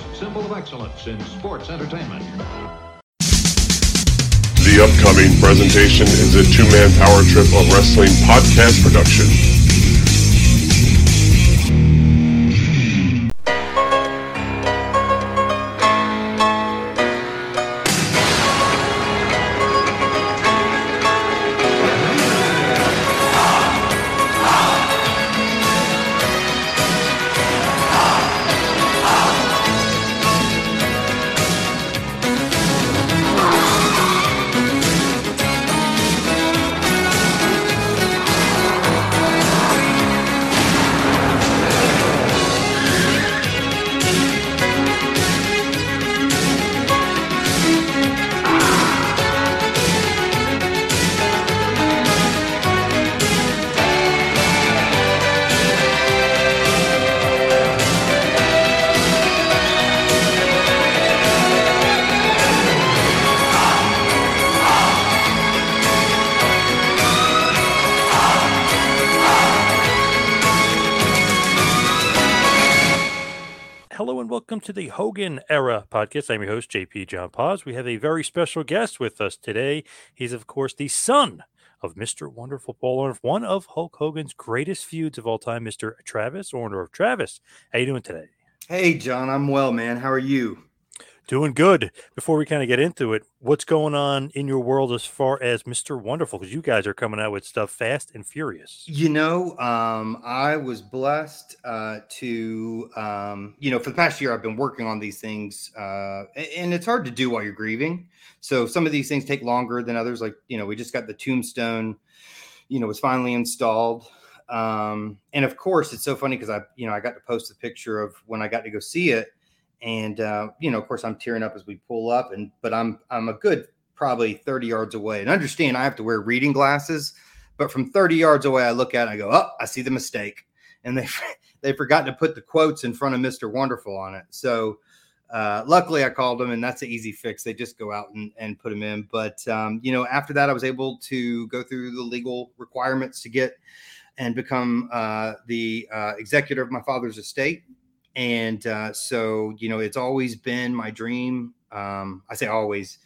greatest symbol of excellence in sports entertainment. The upcoming presentation is a two man power trip of wrestling podcast production. To the Hogan Era podcast. I'm your host, JP John Paz. We have a very special guest with us today. He's, of course, the son of Mr. Wonderful Paul Orndorff, one of Hulk Hogan's greatest feuds of all time, Mr. Travis Orndorff. Travis, how you doing today? Hey, John, I'm well, man. How are you? Doing good. Before we kind of get into it, what's going on in your world as far as Mr. Wonderful? Because you guys are coming out with stuff fast and furious. You know, um, I was blessed uh, to, um, you know, for the past year, I've been working on these things, uh, and it's hard to do while you're grieving. So some of these things take longer than others. Like, you know, we just got the tombstone, you know, was finally installed. Um, and of course, it's so funny because I, you know, I got to post a picture of when I got to go see it and uh, you know, of course, I'm tearing up as we pull up, and but I'm I'm a good probably 30 yards away. And understand, I have to wear reading glasses, but from 30 yards away, I look at it, I go, oh, I see the mistake, and they they forgot to put the quotes in front of Mr. Wonderful on it. So uh, luckily, I called them, and that's an easy fix. They just go out and, and put them in. But um, you know, after that, I was able to go through the legal requirements to get and become uh, the uh, executor of my father's estate and uh, so you know it's always been my dream um, i say always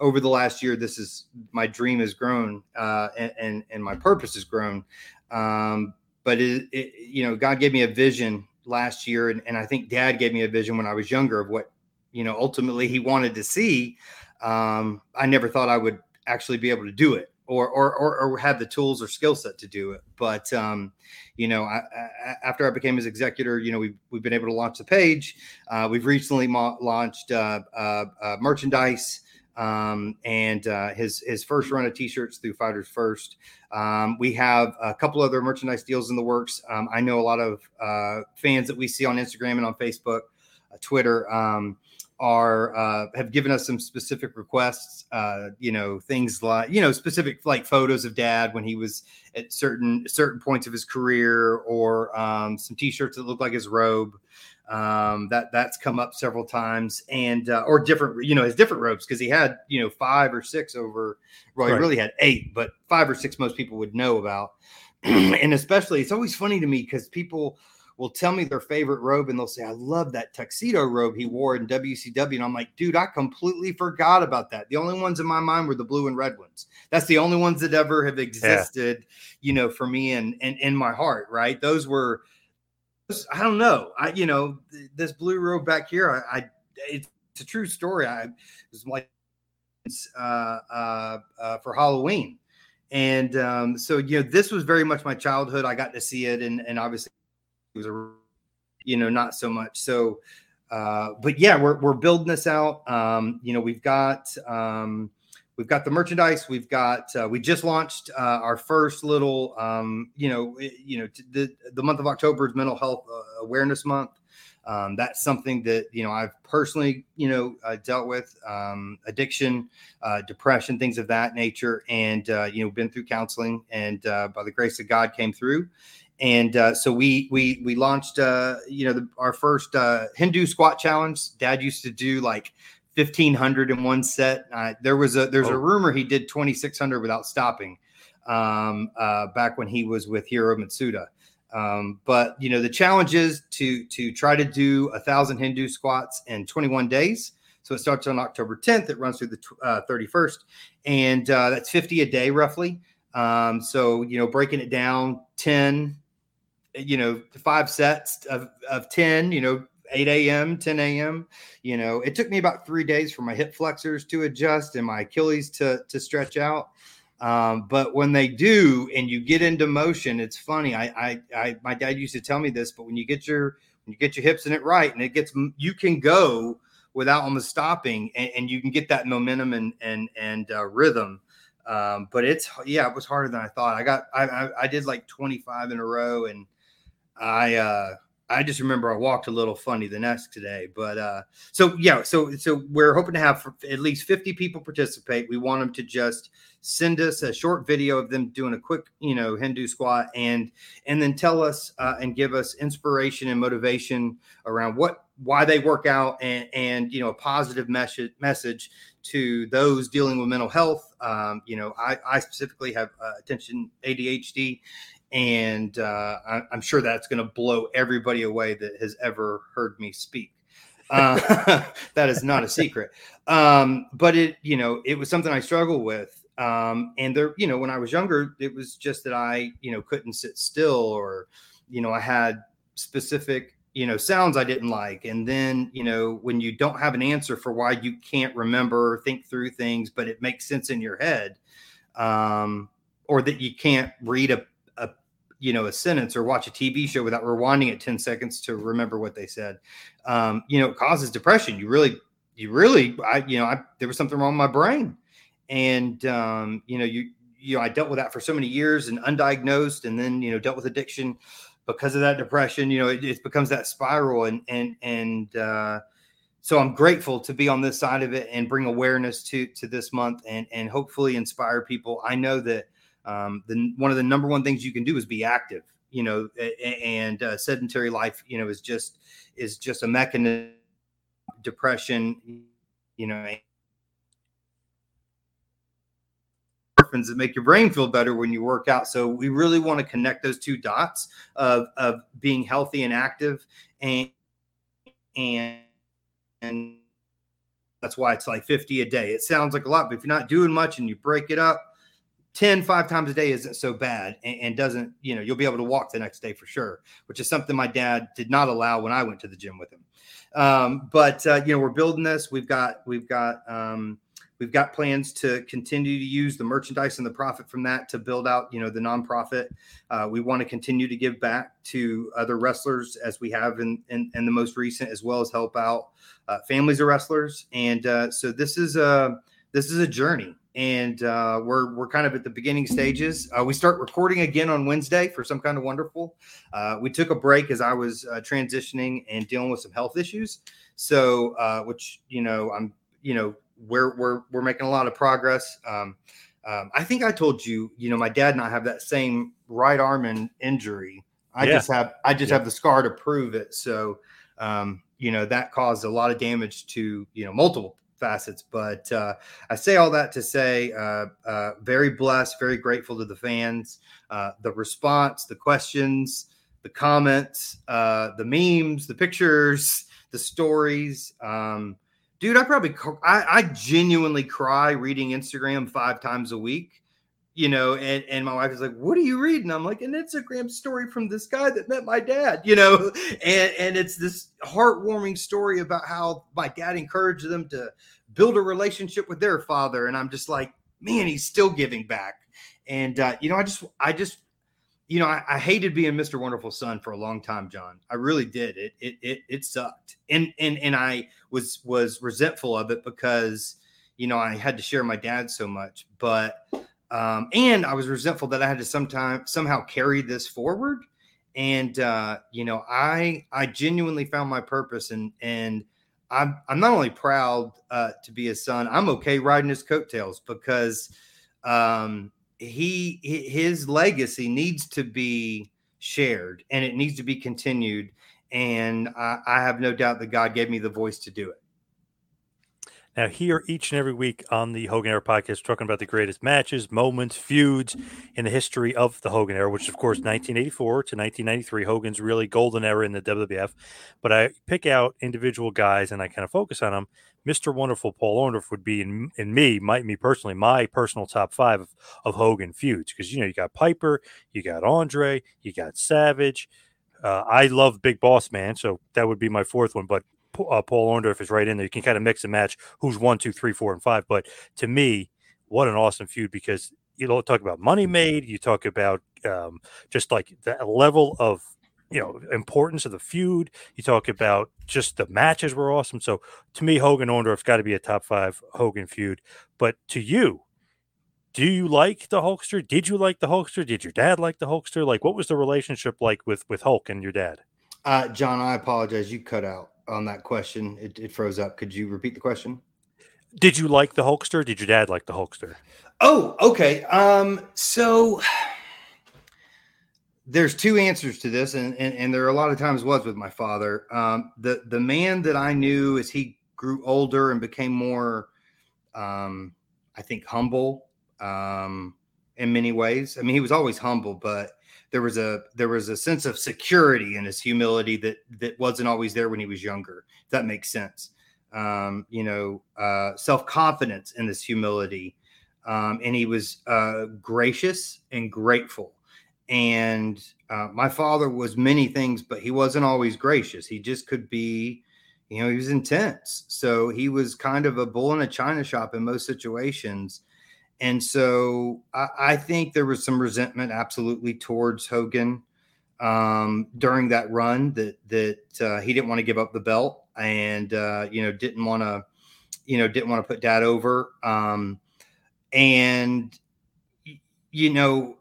over the last year this is my dream has grown uh, and, and, and my purpose has grown. Um, but it, it, you know god gave me a vision last year and, and i think dad gave me a vision when i was younger of what you know ultimately he wanted to see. Um, i never thought i would actually be able to do it or or or, or have the tools or skill set to do it. But um, you know, I, I, after I became his executor, you know, we've we've been able to launch the page. Uh, we've recently mo- launched uh, uh, uh merchandise. Um, and uh, his his first run of t-shirts through Fighters First. Um, we have a couple other merchandise deals in the works. Um, I know a lot of uh, fans that we see on Instagram and on Facebook, Twitter. Um, are uh, have given us some specific requests. Uh, you know, things like you know specific like photos of dad when he was at certain certain points of his career, or um, some T-shirts that look like his robe. Um, that that's come up several times, and uh, or different you know his different robes because he had you know five or six over. Well, he really had eight, but five or six most people would know about. and especially, it's always funny to me because people will tell me their favorite robe and they'll say, I love that tuxedo robe he wore in WCW. And I'm like, dude, I completely forgot about that. The only ones in my mind were the blue and red ones. That's the only ones that ever have existed, yeah. you know, for me and, and in my heart, right? Those were, I don't know. I, you know, this blue robe back here, I, I it's, a true story. I was like, uh, uh, uh, for Halloween. And um, so, you know, this was very much my childhood. I got to see it, and, and obviously was you know, not so much. So, uh, but yeah, we're we're building this out. Um, you know, we've got um, we've got the merchandise. We've got uh, we just launched uh, our first little, um, you know, you know, the the month of October is Mental Health uh, Awareness Month. Um, that's something that you know I've personally you know uh, dealt with um, addiction, uh, depression, things of that nature, and uh, you know been through counseling, and uh, by the grace of God came through, and uh, so we we we launched uh, you know the, our first uh, Hindu squat challenge. Dad used to do like fifteen hundred in one set. Uh, there was a there's oh. a rumor he did twenty six hundred without stopping um, uh, back when he was with Hiro Matsuda. Um, but you know, the challenge is to to try to do a thousand Hindu squats in 21 days. So it starts on October 10th. It runs through the uh, 31st, and uh, that's 50 a day roughly. Um, so you know, breaking it down, 10, you know, five sets of of 10. You know, 8 a.m., 10 a.m. You know, it took me about three days for my hip flexors to adjust and my Achilles to to stretch out. Um, but when they do, and you get into motion, it's funny. I, I, I, my dad used to tell me this, but when you get your, when you get your hips in it right, and it gets, you can go without almost stopping, and, and you can get that momentum and and and uh, rhythm. Um, but it's yeah, it was harder than I thought. I got, I, I, I did like 25 in a row, and I, uh, I just remember I walked a little funny the next day, but uh, so yeah, so so we're hoping to have at least 50 people participate. We want them to just send us a short video of them doing a quick, you know, Hindu squat, and and then tell us uh, and give us inspiration and motivation around what why they work out and and you know a positive message message to those dealing with mental health. Um, you know, I, I specifically have uh, attention ADHD, and uh, I, am sure that's going to blow everybody away that has ever heard me speak. Uh, that is not a secret, um, but it you know it was something I struggled with um, and there, you know, when I was younger, it was just that I, you know, couldn't sit still or, you know, I had specific, you know, sounds I didn't like. And then, you know, when you don't have an answer for why you can't remember, or think through things, but it makes sense in your head, um, or that you can't read a, a, you know, a sentence or watch a TV show without rewinding it 10 seconds to remember what they said, um, you know, it causes depression. You really, you really, I, you know, I, there was something wrong with my brain and um, you know you you know I dealt with that for so many years and undiagnosed, and then you know dealt with addiction because of that depression. You know it, it becomes that spiral, and and and uh, so I'm grateful to be on this side of it and bring awareness to to this month, and and hopefully inspire people. I know that um, the one of the number one things you can do is be active. You know, and uh, sedentary life, you know, is just is just a mechanism depression you know endorphins that make your brain feel better when you work out. So we really want to connect those two dots of, of being healthy and active and and and that's why it's like 50 a day. It sounds like a lot, but if you're not doing much and you break it up, 10 five times a day isn't so bad and, and, doesn't you know you'll be able to walk the next day for sure which is something my dad did not allow when i went to the gym with him um, but uh, you know we're building this we've got we've got um, We've got plans to continue to use the merchandise and the profit from that to build out, you know, the nonprofit. Uh, we want to continue to give back to other wrestlers as we have in, in, in the most recent, as well as help out uh, families of wrestlers. And uh, so this is a this is a journey, and uh, we're we're kind of at the beginning stages. Uh, we start recording again on Wednesday for some kind of wonderful. Uh, we took a break as I was transitioning and dealing with some health issues. So, which you know, I'm you know we're we're we're making a lot of progress. Um, um, I think I told you, you know, my dad and I have that same right arm in injury. I yeah. just have I just yeah. have the scar to prove it. So, um, you know, that caused a lot of damage to you know multiple facets. But uh, I say all that to say, uh, uh, very blessed, very grateful to the fans, uh, the response, the questions, the comments, uh, the memes, the pictures, the stories. Um, dude, I probably I, I genuinely cry reading Instagram five times a week you know, and, and my wife is like, what are you reading? I'm like, an Instagram story from this guy that met my dad, you know, and, and it's this heartwarming story about how my dad encouraged them to build a relationship with their father. And I'm just like, man, he's still giving back. And, uh, you know, I just, I just you know, I, I, hated being Mr. Wonderful Son for a long time, John. I really did. It it it, it sucked, and and and I was was resentful of it because you know I had to share my dad so much, but um, and I was resentful that I had to sometime somehow carry this forward. And uh, you know, I I genuinely found my purpose, and and I'm I'm not only proud uh, to be a son, I'm okay riding his coattails because um, he his legacy needs to be shared and it needs to be continued and I, I, have no doubt that god gave me the voice to do it Now, here each and every week on the Hogan Era podcast, talking about the greatest matches, moments, feuds in the history of the Hogan Era, which, of course, 1984 to 1993, Hogan's really golden era in the WWF. But I pick out individual guys and I kind of focus on them. Mr. Wonderful Paul Orndorff would be in, in me, my, me personally, my personal top five of, of Hogan feuds because you know you got Piper, you got Andre, you got Savage. Uh, I love Big Boss Man, so that would be my fourth one. But uh, Paul Orndorff is right in there. You can kind of mix and match who's one, two, three, four, and five. But to me, what an awesome feud because you know talk about money made. You talk about um, just like the level of you know importance of the feud. You talk about just the matches were awesome. So to me, Hogan Orndorff's got to be a top five Hogan feud. But to you, do you like the Hulkster? Did you like the Hulkster? Did your dad like the Hulkster? Like, what was the relationship like with with Hulk and your dad? Uh, John, I apologize. You cut out on that question. It, it froze up. Could you repeat the question? Did you like the Hulkster? Did your dad like the Hulkster? Oh, okay. Um, so there's two answers to this, and, and and there are a lot of times was with my father. Um, the the man that I knew as he grew older and became more, um, I think, humble um, in many ways. I mean, he was always humble, but there was a there was a sense of security in his humility that that wasn't always there when he was younger. If that makes sense. Um, you know, uh, self confidence in this humility, um, and he was uh, gracious and grateful. And uh, my father was many things, but he wasn't always gracious. He just could be, you know, he was intense. So he was kind of a bull in a china shop in most situations and so I, I, think there was some resentment absolutely towards Hogan um, during that run that that uh, he didn't want to give up the belt and uh, you know didn't want to you know didn't want to put Dad over um, and you know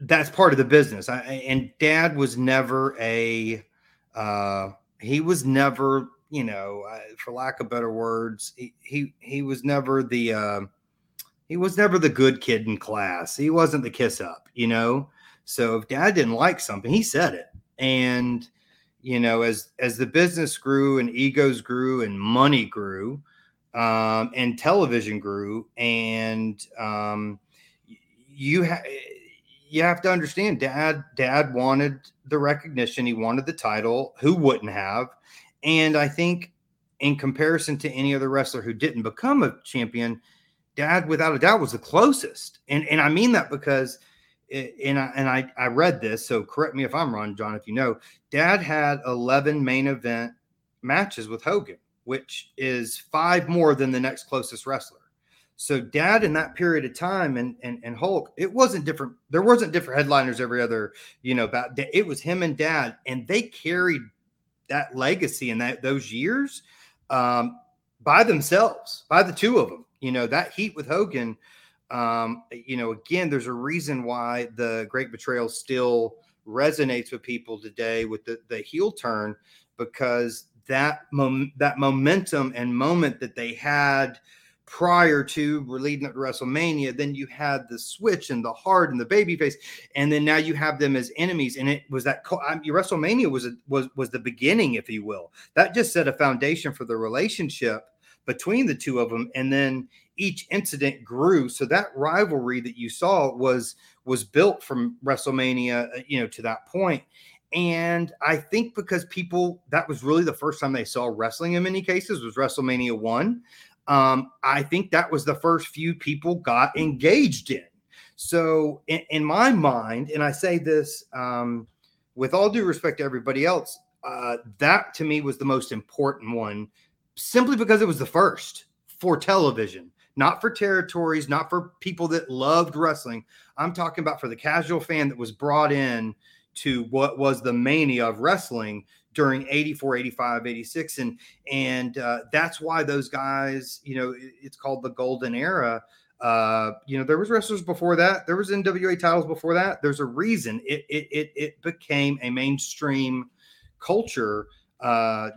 that's part of the business. I, and Dad was never a uh, he was never you know for lack of better words he he, he was never the uh, he was never the good kid in class. He wasn't the kiss up, you know. So if dad didn't like something, he said it. And you know, as as the business grew and egos grew and money grew, um, and television grew, and um, you have you have to understand, dad dad wanted the recognition, he wanted the title. Who wouldn't have? And I think, in comparison to any other wrestler who didn't become a champion, dad without a doubt was the closest. And and i mean that because it, and I, and I, I read this so correct me if i'm wrong john if you know dad had 11 main event matches with hogan which is five more than the next closest wrestler. So dad in that period of time and and, and hulk it wasn't different there wasn't different headliners every other you know about it was him and dad and they carried that legacy in that those years. Um, by themselves by the two of them you know, that heat with Hogan, um, you know, again, there's a reason why the Great Betrayal still resonates with people today with the, the heel turn because that mom- that momentum and moment that they had prior to leading up to WrestleMania, then you had the switch and the heart and the baby face, and then now you have them as enemies. And it was that I mean, WrestleMania was a, was was the beginning, if you will. That just set a foundation for the relationship between the two of them and then each incident grew. So that rivalry that you saw was was built from WrestleMania uh, you know to that point. And I think because people that was really the first time they saw wrestling in many cases was WrestleMania 1 um, I think that was the first few people got engaged in. So in, in my mind and I say this um, with all due respect to everybody else uh, that to me was the most important one simply because it was the first for television, not for territories, not for people that loved wrestling. I'm talking about for the casual fan that was brought in to what was the mania of wrestling during 84 85 86 and and uh, that's why those guys you know it's called the golden era. Uh, you know there was wrestlers before that. There was nwa titles before that. There's a reason it it it, it became a mainstream culture uh,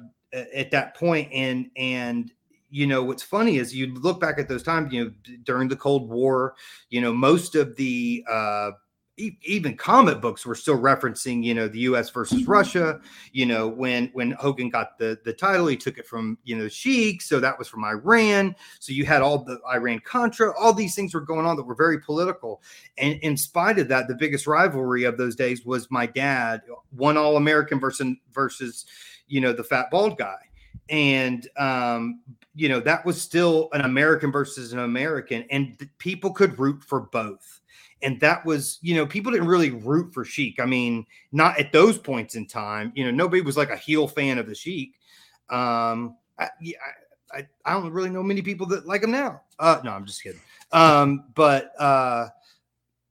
at that point and and you know what's funny is you look back at those times you know during the cold war you know most of the uh e- even comic books were still referencing, you know, the U.S. versus Russia. You know, when when Hogan got the the title, he took it from you know Sheik, so that was from Iran. So you had all the Iran Contra, all these things were going on that were very political. And in spite of that, the biggest rivalry of those days was my dad, one All American versus versus you know the fat bald guy and um, you know that was still an American versus an American, and th- people could root for both. And that was, you know, people didn't really root for Sheik. I mean, not at those points in time. You know, nobody was like a heel fan of the Sheik. Um, I, I, I don't really know many people that like him now. Uh, no, I'm just kidding. Um, but uh,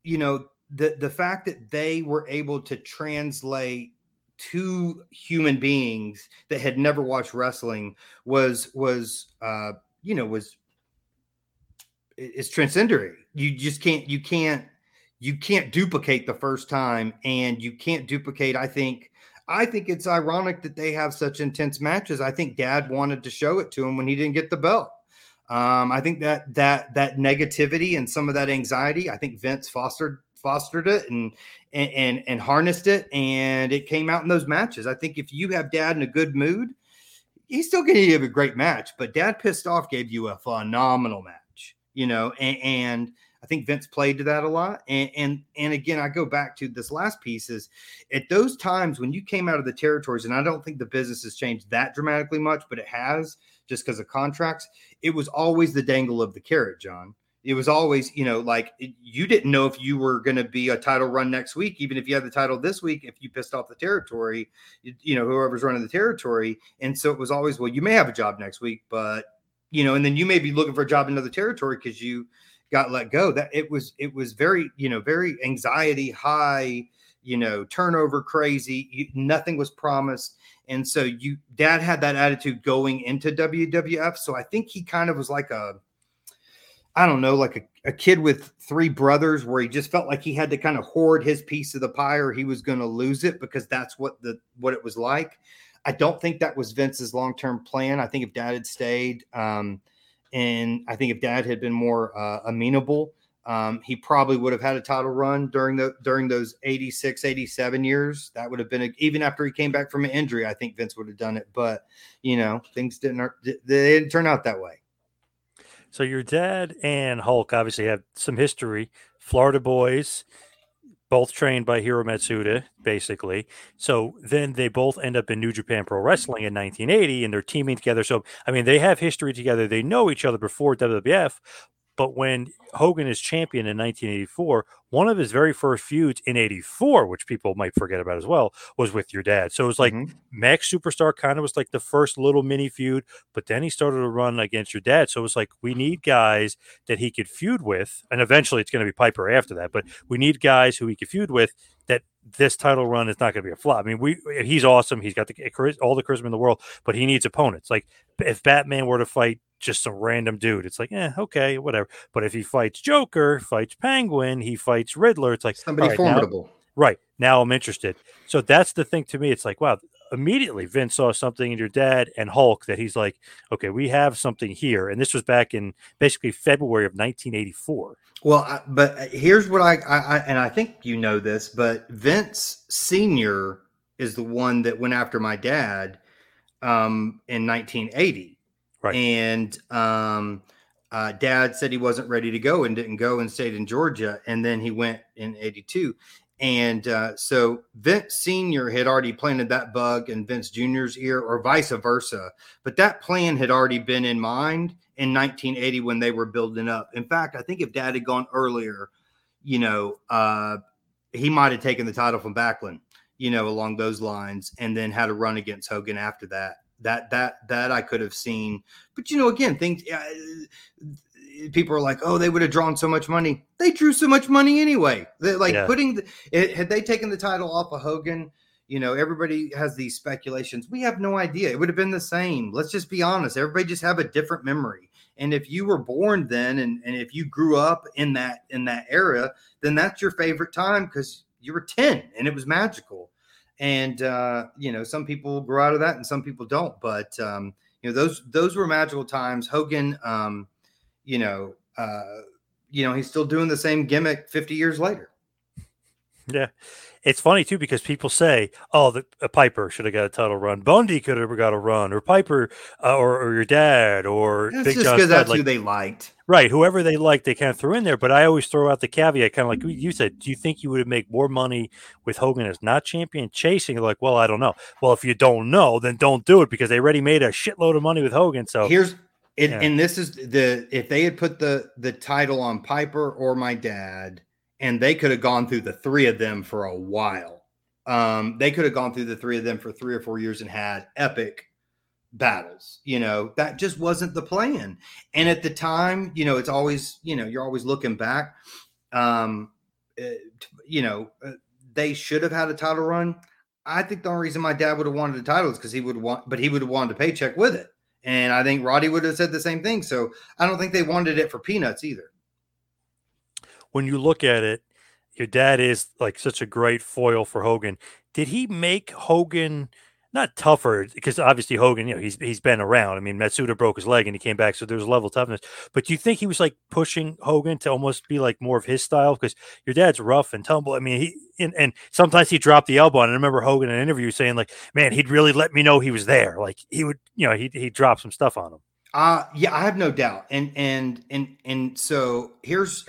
you know, the the fact that they were able to translate two human beings that had never watched wrestling was was uh you know was it's transcendental you just can't you can't you can't duplicate the first time and you can't duplicate i think i think it's ironic that they have such intense matches. I think dad wanted to show it to him when he didn't get the belt. Um, i think that that that negativity and some of that anxiety i think vince fostered fostered it and and and, and harnessed it, and it came out in those matches. I think if you have Dad in a good mood, he's still going to give a great match. But Dad pissed off gave you a phenomenal match, you know, and, and I think Vince played to that a lot. And, and and again, I go back to this last piece is at those times when you came out of the territories, and I don't think the business has changed that dramatically much, but it has just because of contracts. It was always the dangle of the carrot, John it was always, you know, like you didn't know if you were going to be a title run next week, even if you had the title this week, if you pissed off the territory, you, you know, whoever's running the territory. And so it was always, well, you may have a job next week, but, you know, and then you may be looking for a job in another territory because you got let go. That it was, it was very, you know, very anxiety high, you know, turnover crazy. You, nothing was promised. And so you, dad had that attitude going into WWF. So I think he kind of was like a, I don't know, like a, a kid with three brothers where he just felt like he had to kind of hoard his piece of the pie or he was going to lose it because that's what the what it was like. I don't think that was Vince's long-term plan. I think if dad had stayed um, and I think if dad had been more uh, amenable, um, he probably would have had a title run during the during those 86 87 years that would have been a, even after he came back from an injury i think vince would have done it but you know things didn't they didn't turn out that way so your dad and Hulk obviously have some history. Florida boys, both trained by Hiro Matsuda, basically. So then they both end up in New Japan Pro Wrestling in 1980, and they're teaming together. So I mean, they have history together. They know each other before WWF, but when Hogan is champion in 1984, one of his very first feuds in 84, which people might forget about as well, was with your dad. So it was like mm-hmm. Max Superstar kind of was like the first little mini feud, but then he started to run against your dad. So it was like, we need guys that he could feud with. And eventually it's going to be Piper after that, but we need guys who he could feud with that this title run is not going to be a flop. I mean, we he's awesome. He's got the all the charisma in the world, but he needs opponents. Like if Batman were to fight just some random dude. It's like, yeah, okay, whatever. But if he fights Joker, fights Penguin, he fights Riddler, it's like somebody right, formidable. Now, right. Now I'm interested. So that's the thing to me. It's like, wow, immediately Vince saw something in your dad and Hulk that he's like, okay, we have something here. And this was back in basically February of 1984. Well, I, but uh, here's what I, I, I, and I think you know this, but Vince Senior is the one that went after my dad um, in 1980 Right. And um, uh, dad said he wasn't ready to go and didn't go and stayed in Georgia. And then he went in 82. And uh, so Vince Sr. had already planted that bug in Vince Jr.'s ear, or vice versa. But that plan had already been in mind in 1980 when they were building up. In fact, I think if dad had gone earlier, you know, uh, he might have taken the title from Backlund, you know, along those lines, and then had a run against Hogan after that that that that I could have seen. But you know, again, things uh, people are like, oh, they would have drawn so much money. They drew so much money anyway. They're like yeah. putting the, it, had they taken the title off of Hogan. You know, everybody has these speculations. We have no idea. It would have been the same. Let's just be honest. Everybody just have a different memory. And if you were born then, and, and if you grew up in that in that era, then that's your favorite time because you were ten and it was magical and uh, you know some people grow out of that and some people don't but um, you know those those were magical times. Hogan um, you know uh, you know he's still doing the same gimmick 50 years later. Yeah, it's funny too because people say, "Oh, the a Piper should have got a title run. Bundy could have got a run, or Piper, uh, or, or your dad, or That's Big just John because that's like- who they liked. Right, whoever they liked, they kind of threw in there. But I always throw out the caveat, kind of like you said. Do you think you would have make more money with Hogan as not champion chasing? Like, well, I don't know. Well, if you don't know, then don't do it because they already made a shitload of money with Hogan. So Here's it, Yeah. and this is the if they had put the the title on Piper or my dad, and they could have gone through the three of them for a while. Um, they could have gone through the three of them for three or four years and had epic battles. You know, that just wasn't the plan. And at the time, you know, it's always, you know, you're always looking back. Um, uh, you know, uh, they should have had a title run. I think the only reason my dad would have wanted a title is because he would want, but he would have wanted a paycheck with it. And I think Roddy would have said the same thing. So I don't think they wanted it for peanuts either. When you look at it, your dad is like such a great foil for Hogan. Did he make Hogan not tougher? Because obviously Hogan, you know, he's he's been around. I mean, Matsuda broke his leg and he came back, so there's a level of toughness. But do you think he was like pushing Hogan to almost be like more of his style? Because your dad's rough and tumble. I mean, he and, and sometimes he dropped the elbow. And I remember Hogan in an interview saying like, "Man, he'd really let me know he was there. Like he would, you know, he he drop some stuff on him." Uh yeah, I have no doubt. And and and and so here's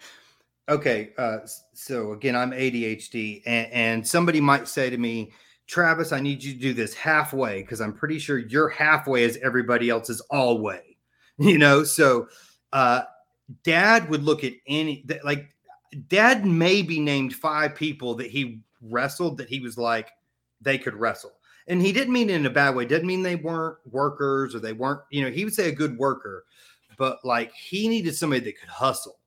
okay. Uh so again, I'm ADHD, and, and somebody might say to me, Travis, I need you to do this halfway because I'm pretty sure your halfway is everybody else's all way. You know, so uh dad would look at any like dad maybe named five people that he wrestled that he was like they could wrestle and he didn't mean it in a bad way. Didn't mean they weren't workers or they weren't, you know, he would say a good worker, but like he needed somebody that could hustle.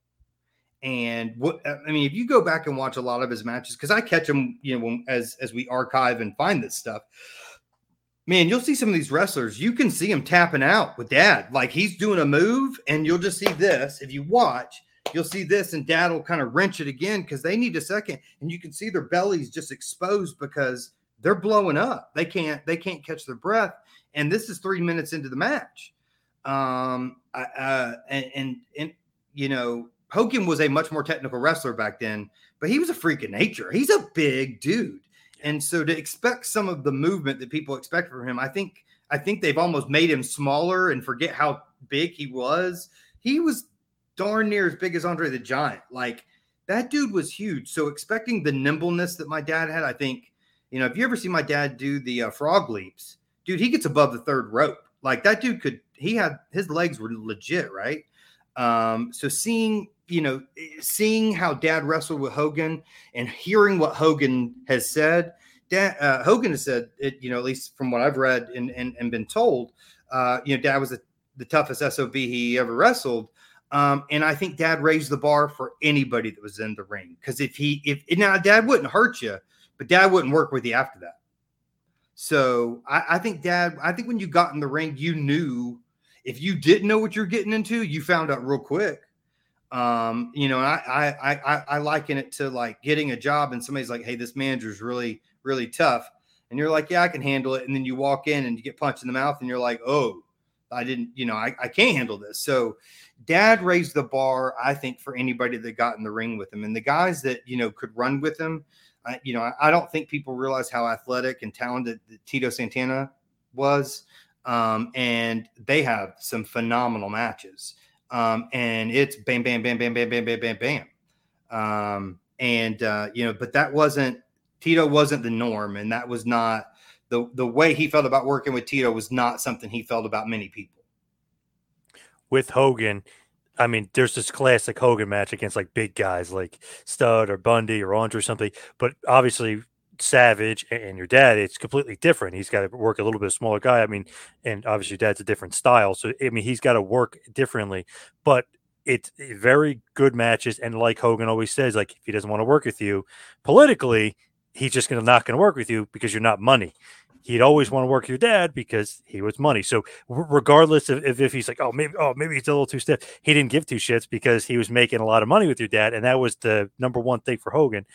And what I mean, if you go back and watch a lot of his matches, because I catch him, you know, when, as as we archive and find this stuff, man, you'll see some of these wrestlers. You can see him tapping out with dad, like he's doing a move, and you'll just see this. If you watch, you'll see this, and dad will kind of wrench it again because they need a second, and you can see their bellies just exposed because they're blowing up. They can't they can't catch their breath, and this is three minutes into the match. Um, I, uh, and, and and you know Hogan was a much more technical wrestler back then, but he was a freak of nature. He's a big dude, and so to expect some of the movement that people expect from him, I think I think they've almost made him smaller and forget how big he was. He was darn near as big as Andre the Giant. Like that dude was huge. So expecting the nimbleness that my dad had, I think you know, if you ever see my dad do the uh, frog leaps, dude, he gets above the third rope. Like that dude could, he had his legs were legit, right? Um, so seeing, you know, seeing how dad wrestled with Hogan and hearing what Hogan has said, dad, uh, Hogan has said it, you know, at least from what I've read and, and, and been told, uh, you know, dad was the, the toughest SOB he ever wrestled. Um, and I think dad raised the bar for anybody that was in the ring. Cause if he, if now dad wouldn't hurt you, but dad wouldn't work with you after that. So I, I, think dad, I think when you got in the ring, you knew if you didn't know what you're getting into, you found out real quick. Um, you know, I, I, I, I liken it to like getting a job and somebody's like, Hey, this manager's really, really tough. And you're like, yeah, I can handle it. And then you walk in and you get punched in the mouth and you're like, Oh, I didn't, you know, I, I can't handle this. So dad raised the bar, I think, for anybody that got in the ring with him and the guys that, you know, could run with him. I, you know, I, I, don't think people realize how athletic and talented Tito Santana was. Um, and they have some phenomenal matches. Um, and it's bam, bam, bam, bam, bam, bam, bam, bam, bam. Um, and uh, you know, but that wasn't Tito wasn't the norm, and that was not the the way he felt about working with Tito was not something he felt about many people. With Hogan, I mean, there's this classic Hogan match against like big guys like Studd or Bundy or Andre or something, but obviously Savage and your dad, it's completely different. He's got to work a little bit smaller guy. I mean, and obviously dad's a different style, so I mean he's got to work differently. But it's very good matches, and like Hogan always says, like if he doesn't want to work with you politically, he's just gonna not gonna work with you because you're not money he'd always want to work your dad because he was money. So regardless of if, he's like, oh maybe oh maybe he's a little too stiff, he didn't give two shits because he was making a lot of money with your dad, and that was the number one thing for Hogan.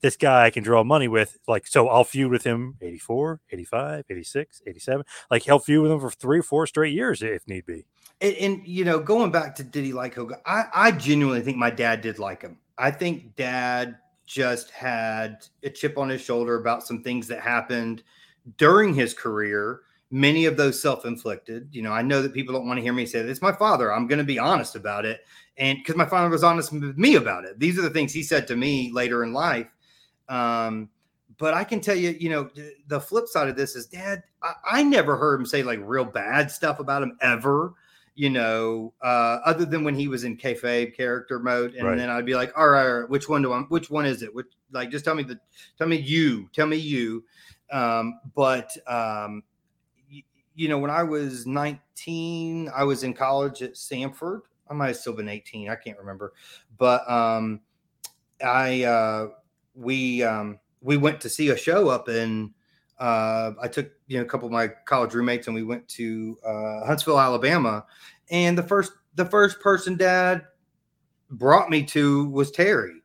This guy I can draw money with, like so I'll feud with him 84, 85, 86, 87. Like he'll feud with him for three four straight years if need be. And, and you know, going back to did he like Hogan? I, I genuinely think my dad did like him. I think dad just had a chip on his shoulder about some things that happened during his career. Many of those self inflicted. You know, I know that people don't want to hear me say it's my father. I'm going to be honest about it. And because my father was honest with me about it. These are the things he said to me later in life. Um, but I can tell you, you know, the flip side of this is, Dad, I, I never heard him say like real bad stuff about him ever you know, uh, other than when he was in kayfabe character mode, and right. then I'd be like, all right, all right, which one do I? Which one is it? Which like, just tell me the, tell me you, tell me you. Um, but um, y- you know, when I was 19, I was in college at Stanford. I might have still been 18. I can't remember, but um, I uh, we um, we went to see a show up in. Uh, I took you know a couple of my college roommates and we went to uh, Huntsville, Alabama, and the first the first person Dad brought me to was Terry,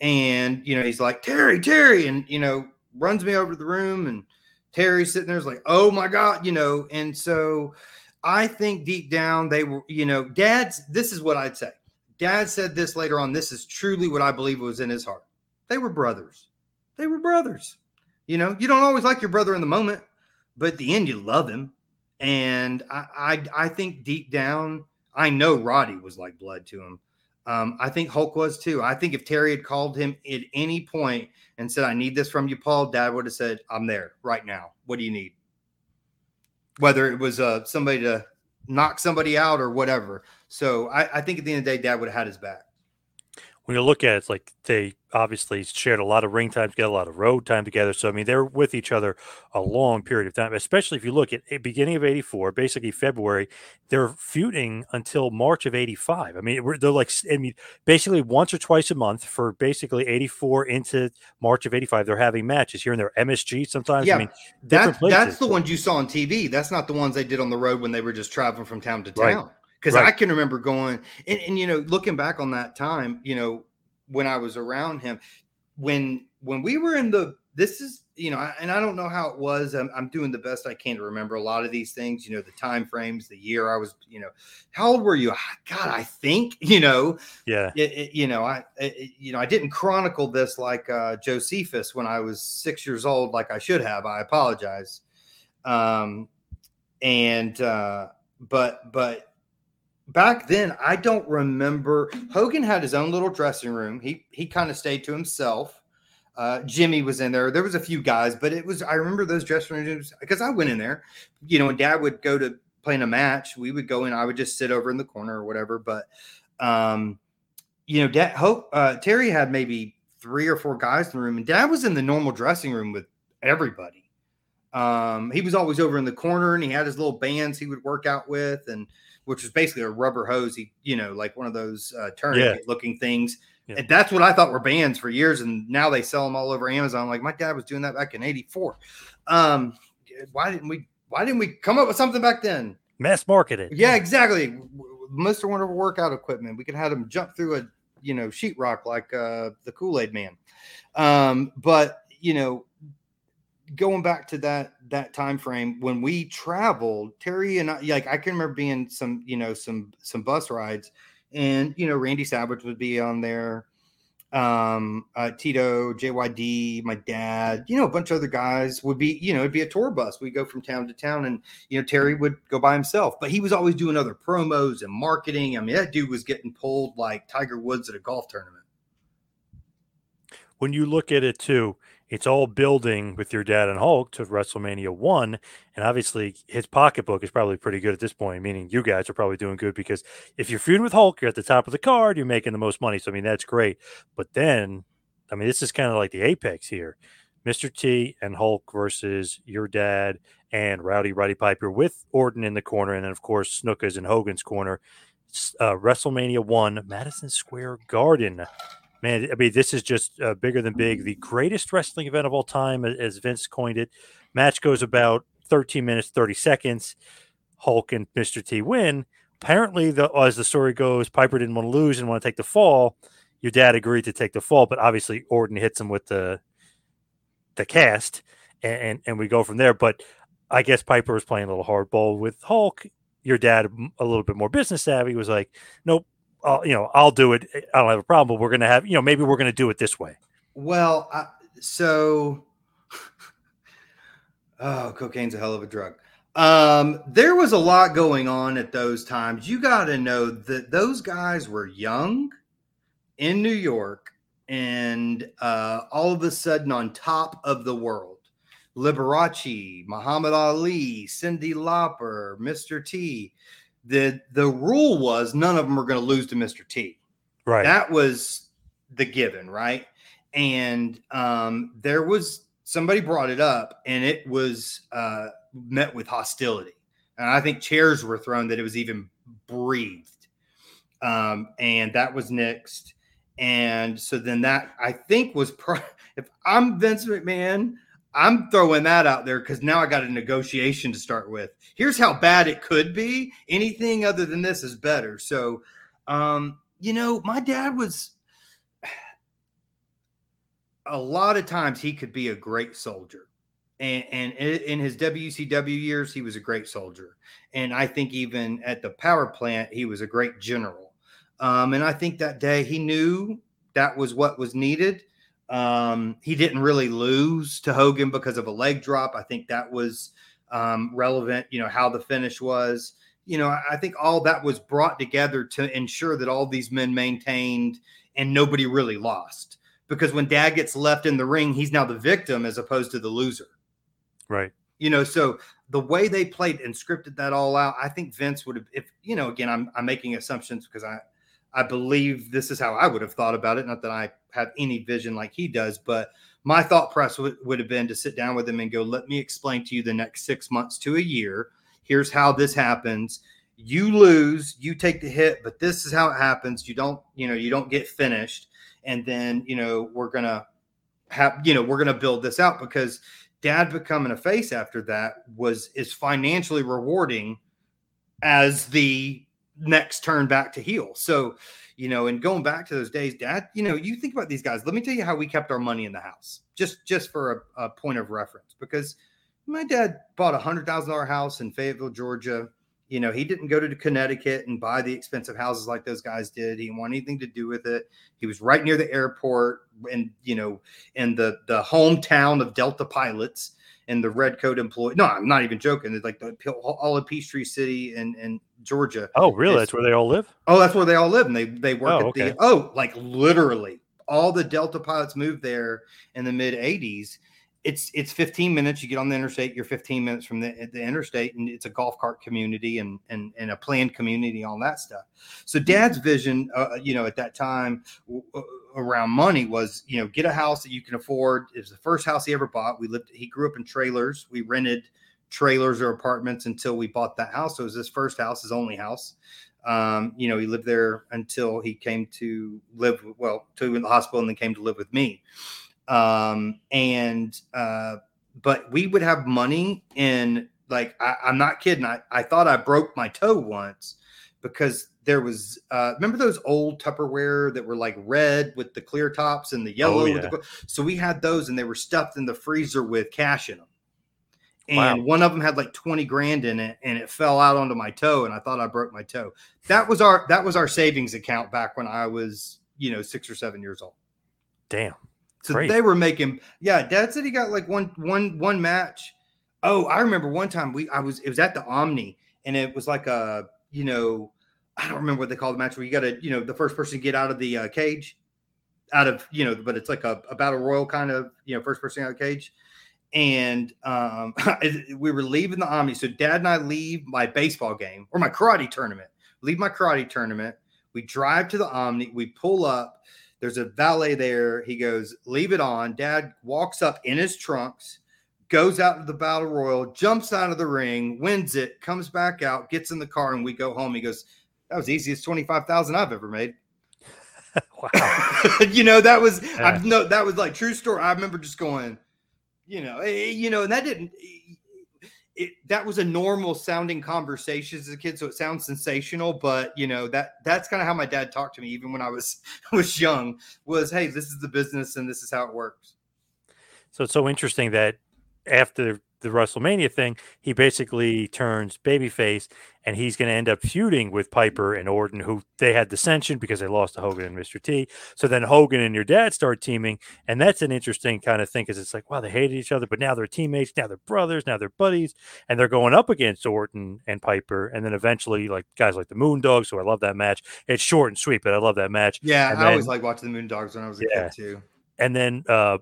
and you know he's like Terry, Terry, and you know runs me over to the room, and Terry's sitting there is like, oh my god, you know, and so I think deep down they were, you know, Dad's. This is what I'd say. Dad said this later on. This is truly what I believe was in his heart. They were brothers. They were brothers. You know, you don't always like your brother in the moment, but at the end, you love him. And I, I, I think deep down, I know Roddy was like blood to him. Um, I think Hulk was too. I think if Terry had called him at any point and said, I need this from you, Paul, dad would have said, I'm there right now. What do you need? Whether it was uh, somebody to knock somebody out or whatever. So I, I think at the end of the day, dad would have had his back when you look at it, it's like they obviously shared a lot of ring time together, a lot of road time together. So I mean, they're with each other a long period of time. Especially if you look at the beginning of '84, basically February, they're feuding until March of '85. I mean, they're like, I mean, basically once or twice a month for basically '84 into March of '85. They're having matches here and there, MSG sometimes. Yeah, I mean, that's that's the ones you saw on TV. That's not the ones they did on the road when they were just traveling from town to town. Right because right. I can remember going and, and you know looking back on that time, you know when I was around him, when when we were in the this is you know and i don't know how it was I'm, I'm, doing the best i can to remember a lot of these things you know the time frames the year i was you know how old were you? Ah, god i think you know yeah. it, it, you know i it, you know i didn't chronicle this like uh josephus when i was six years old like i should have i apologize. Um and uh but but back then I don't remember Hogan had his own little dressing room. He he kind of stayed to himself. Uh, Jimmy was in there. There was a few guys, but it was I remember those dressing rooms because I went in there. You know, Dad would go to playing a match, we would go in. I would just sit over in the corner or whatever. But um, you know, Dad Hope uh, Terry had maybe three or four guys in the room, and Dad was in the normal dressing room with everybody. Um, he was always over in the corner, and he had his little bands he would work out with, and which was basically a rubber hose, he, you know, like one of those uh, tourniquet yeah. looking things. Yeah. And that's what I thought were bands for years. And now they sell them all over Amazon. Like my dad was doing that back in 84. Um, why didn't we, why didn't we come up with something back then? Mass marketed. Yeah, exactly. Mr. Wonderful workout equipment. We could have them jump through a, you know, sheetrock like uh, the Kool-Aid man. Um, but you know, going back to that that time frame when we traveled terry and i like i can remember being some you know some some bus rides and you know randy savage would be on there um uh tito jyd my dad you know a bunch of other guys would be you know it'd be a tour bus. We'd go from town to town and you know terry would go by himself but he was always doing other promos and marketing. I mean that dude was getting pulled like tiger woods at a golf tournament. When you look at it too it's all building with your dad and Hulk to WrestleMania one. And obviously his pocketbook is probably pretty good at this point, meaning you guys are probably doing good because if you're feuding with Hulk, you're at the top of the card, you're making the most money. So I mean that's great. But then I mean this is kind of like the apex here. Mr. T and Hulk versus your dad and Rowdy Roddy Piper with Orton in the corner, and then of course Snuka's in Hogan's corner. Uh, WrestleMania one, Madison Square Garden man, I mean, this is just uh, bigger than big. The greatest wrestling event of all time, as Vince coined it. Match goes about 13 minutes, 30 seconds. Hulk and Mr. T win. Apparently, the, as the story goes, Piper didn't want to lose and want to take the fall. Your dad agreed to take the fall, but obviously Orton hits him with the the cast, and, and, and we go from there. But I guess Piper was playing a little hardball with Hulk. Your dad, a little bit more business savvy, was like, "Nope, I'll, you know, I'll do it. I don't have a problem, but we're going to have, you know, maybe we're going to do it this way. Well, I, so oh, cocaine's a hell of a drug. Um, there was a lot going on at those times. You got to know that those guys were young in New York and uh, all of a sudden on top of the world. Liberace, Muhammad Ali, Cyndi Lauper, Mr. T. The the rule was none of them were going to lose to Mr. T. Right. That was the given, right? And um, there was somebody brought it up, and it was uh, met with hostility. And I think chairs were thrown that it was even breathed. Um, and that was next. And so then that I think was pro- if I'm Vince McMahon, I'm throwing that out there because now I got a negotiation to start with. Here's how bad it could be. Anything other than this is better. So, um, you know, my dad was a lot of times he could be a great soldier. And, and in his WCW years, he was a great soldier. And I think even at the power plant, he was a great general. Um, and I think that day he knew that was what was needed. Um, he didn't really lose to Hogan because of a leg drop. I think that was um, relevant, you know, how the finish was. You know, I think all that was brought together to ensure that all these men maintained and nobody really lost. Because when dad gets left in the ring, he's now the victim as opposed to the loser. Right. You know, so the way they played and scripted that all out, I think Vince would have, if, you know, again, I'm, I'm making assumptions because I, I believe this is how I would have thought about it. Not that I have any vision like he does, but my thought process would, would have been to sit down with him and go, let me explain to you the next six months to a year. Here's how this happens. You lose, you take the hit, but this is how it happens. You don't, you know, you don't get finished. And then, you know, we're going to have, you know, we're going to build this out because dad becoming a face after that was is financially rewarding as the next turn back to heel. So, you know, and going back to those days, dad, you know, you think about these guys. Let me tell you how we kept our money in the house, just just for a, a point of reference, because my dad bought a hundred thousand dollar house in Fayetteville, Georgia. You know, he didn't go to Connecticut and buy the expensive houses like those guys did. He didn't want anything to do with it. He was right near the airport and you know, in the the hometown of Delta pilots and the red coat employee. No, I'm not even joking. It's like the all of Peachtree City and and Georgia. Oh, really? It's, that's where they all live. Oh, that's where they all live, and they they work Oh, at okay. the oh, like literally all the Delta pilots moved there in the mid '80s. It's it's 15 minutes. You get on the interstate. You're 15 minutes from the, the interstate, and it's a golf cart community and and and a planned community, all that stuff. So Dad's vision, uh, you know, at that time uh, around money was, you know, get a house that you can afford. It was the first house he ever bought. We lived. He grew up in trailers. We rented trailers or apartments until we bought that house. So it was his first house, his only house. Um, you know, he lived there until he came to live, well, to the hospital and then came to live with me. Um, and, uh, but we would have money in like, I, I'm not kidding. I, I thought I broke my toe once because there was, uh, remember those old Tupperware that were like red with the clear tops and the yellow? with yeah. the, so we had those and they were stuffed in the freezer with cash in them and Wow. one of them had like 20 grand in it and it fell out onto my toe and i thought i broke my toe that was our that was our savings account back when i was you know six or seven years old Damn. so Great. they were making yeah dad said he got like one one one match oh i remember one time we i was it was at the omni and it was like a you know i don't remember what they call the match where you got to you know the first person to get out of the uh, cage out of you know but it's like a, a battle royal kind of you know first person out of the cage and um, we were leaving the Omni. So dad and I leave my baseball game or my karate tournament. Leave my karate tournament. We drive to the Omni. We pull up. There's a valet there. He goes, "Leave it on." Dad walks up in his trunks, goes out to the battle royal, jumps out of the ring, wins it, comes back out, gets in the car, and we go home. He goes, "That was the easiest twenty five thousand I've ever made." wow. you know that was Yeah. I no that was like true story. I remember just going, you know, eh, eh you know, and that didn't. Eh, eh, it, that was a normal sounding conversation as a kid, so it sounds sensational. But you know that that's kind of how my dad talked to me, even when I was was young. Was hey, this is the business and this is how it works. So it's so interesting that after the WrestleMania thing, he basically turns babyface, and he's going to end up feuding with Piper and Orton, who they had dissension because they lost to Hogan and Mr. T. So then Hogan and your dad start teaming, and that's an interesting kind of thing because it's like, wow, they hated each other, but now they're teammates, now they're brothers, now they're buddies, and they're going up against Orton and Piper, and then eventually like guys like the Moondogs, so I love that match. It's short and sweet, but I love that match. Yeah, And I always like watching the Moondogs when I was a Yeah. kid too. and then uh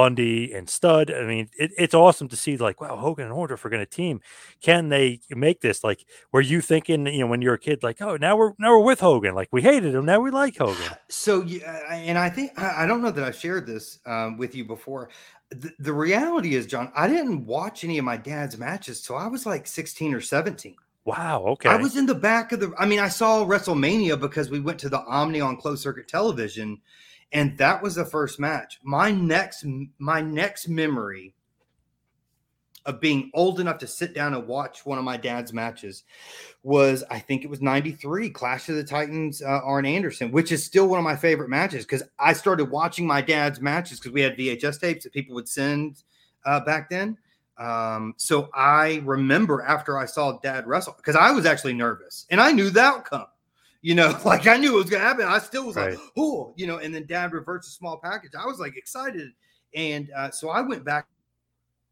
Bundy and Studd. I mean, it, it's awesome to see like, wow, Hogan and Orndorff are going to team. Can they make this? Like, were you thinking, you know, when you're a kid, like, oh, now we're now we're with Hogan. Like, we hated him, now we like Hogan. So, yeah, and I think I I don't know that I've shared this um, with you before. The, the reality is, John, I didn't watch any of my dad's matches till I was like 16 or 17. Wow. Okay. I was in the back of the. I mean, I saw WrestleMania because we went to the Omni on closed circuit television, and that was the first match. My next, my next memory of being old enough to sit down and watch one of my dad's matches was, I think it was '93, Clash of the Titans, uh, Arn Anderson, which is still one of my favorite matches because I started watching my dad's matches because we had VHS tapes that people would send uh, back then. Um, so I remember after I saw dad wrestle because I was actually nervous and I knew the outcome. You know, like I knew it was gonna happen. I still was Right. like, oh, you know, and then dad reverts a small package. I was like excited. And uh, so I went back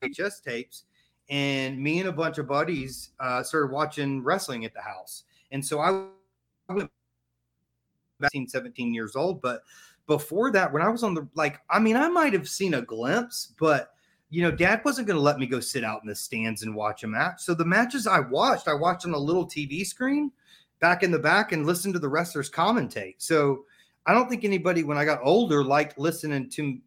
to VHS tapes and me and a bunch of buddies uh, started watching wrestling at the house. And so I went back 17, 17 years old. But before that, when I was on the like, I mean, I might have seen a glimpse, but you know, dad wasn't going to let me go sit out in the stands and watch a match. So the matches I watched, I watched on a little TV screen back in the back and listened to the wrestlers commentate. So I don't think anybody, when I got older, liked listening to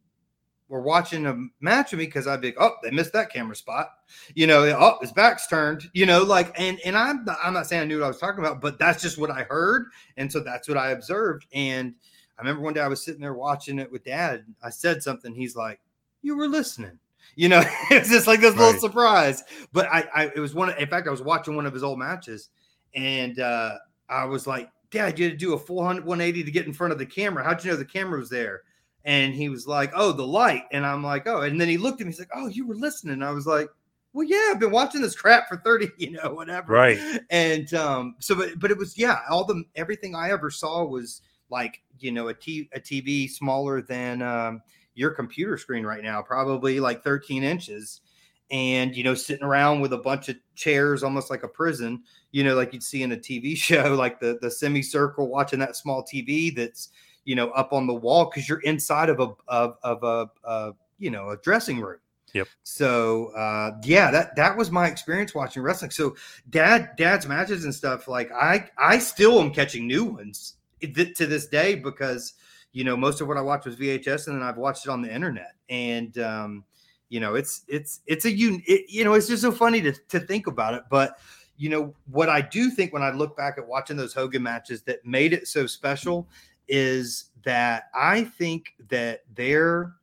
or watching a match with me because I'd be like, oh, they missed that camera spot. You know, oh, his back's turned, you know, like, and and I'm not, I'm not saying I knew what I was talking about, but that's just what I heard. And so that's what I observed. And I remember one day I was sitting there watching it with dad. I said something. He's like, you were listening. You know, it's just like this little surprise. But I, I, it was one. In fact, I was watching one of his old matches, and uh, I was like, "Dad, you had to do a full 100 180 to get in front of the camera. How'd you know the camera was there?" And he was like, "Oh, the light." And I'm like, "Oh." And then he looked at me. He's like, "Oh, you were listening." I was like, "Well, yeah, I've been watching this crap for 30, you know, whatever." Right. And um, so, but but it was yeah, all the everything I ever saw was like you know a t a TV smaller than um, your computer screen right now, probably like 13 inches. And you know, sitting around with a bunch of chairs, almost like a prison, you know, like you'd see in a TV show, like the the semicircle, watching that small TV that's you know up on the wall because you're inside of a of, of a, a you know a dressing room. Yep. So uh, yeah, that that was my experience watching wrestling. So dad dad's matches and stuff like I I still am catching new ones to this day because you know most of what I watched was VHS and then I've watched it on the internet and um, you know it's it's it's a un it, you know it's just so funny to to think about it but you know what I do think when I look back at watching those Hogan matches that made it so special is that I think that their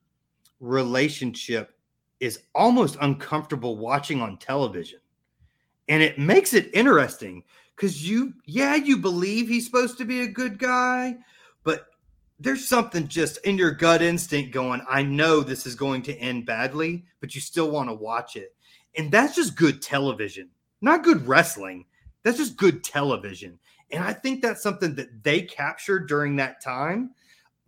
relationship is almost uncomfortable watching on television. And it makes it interesting because you, yeah, you believe he's supposed to be a good guy, but there's something just in your gut instinct going, I know this is going to end badly, but you still want to watch it. And that's just good television, not good wrestling. That's just good television. And I think that's something that they captured during that time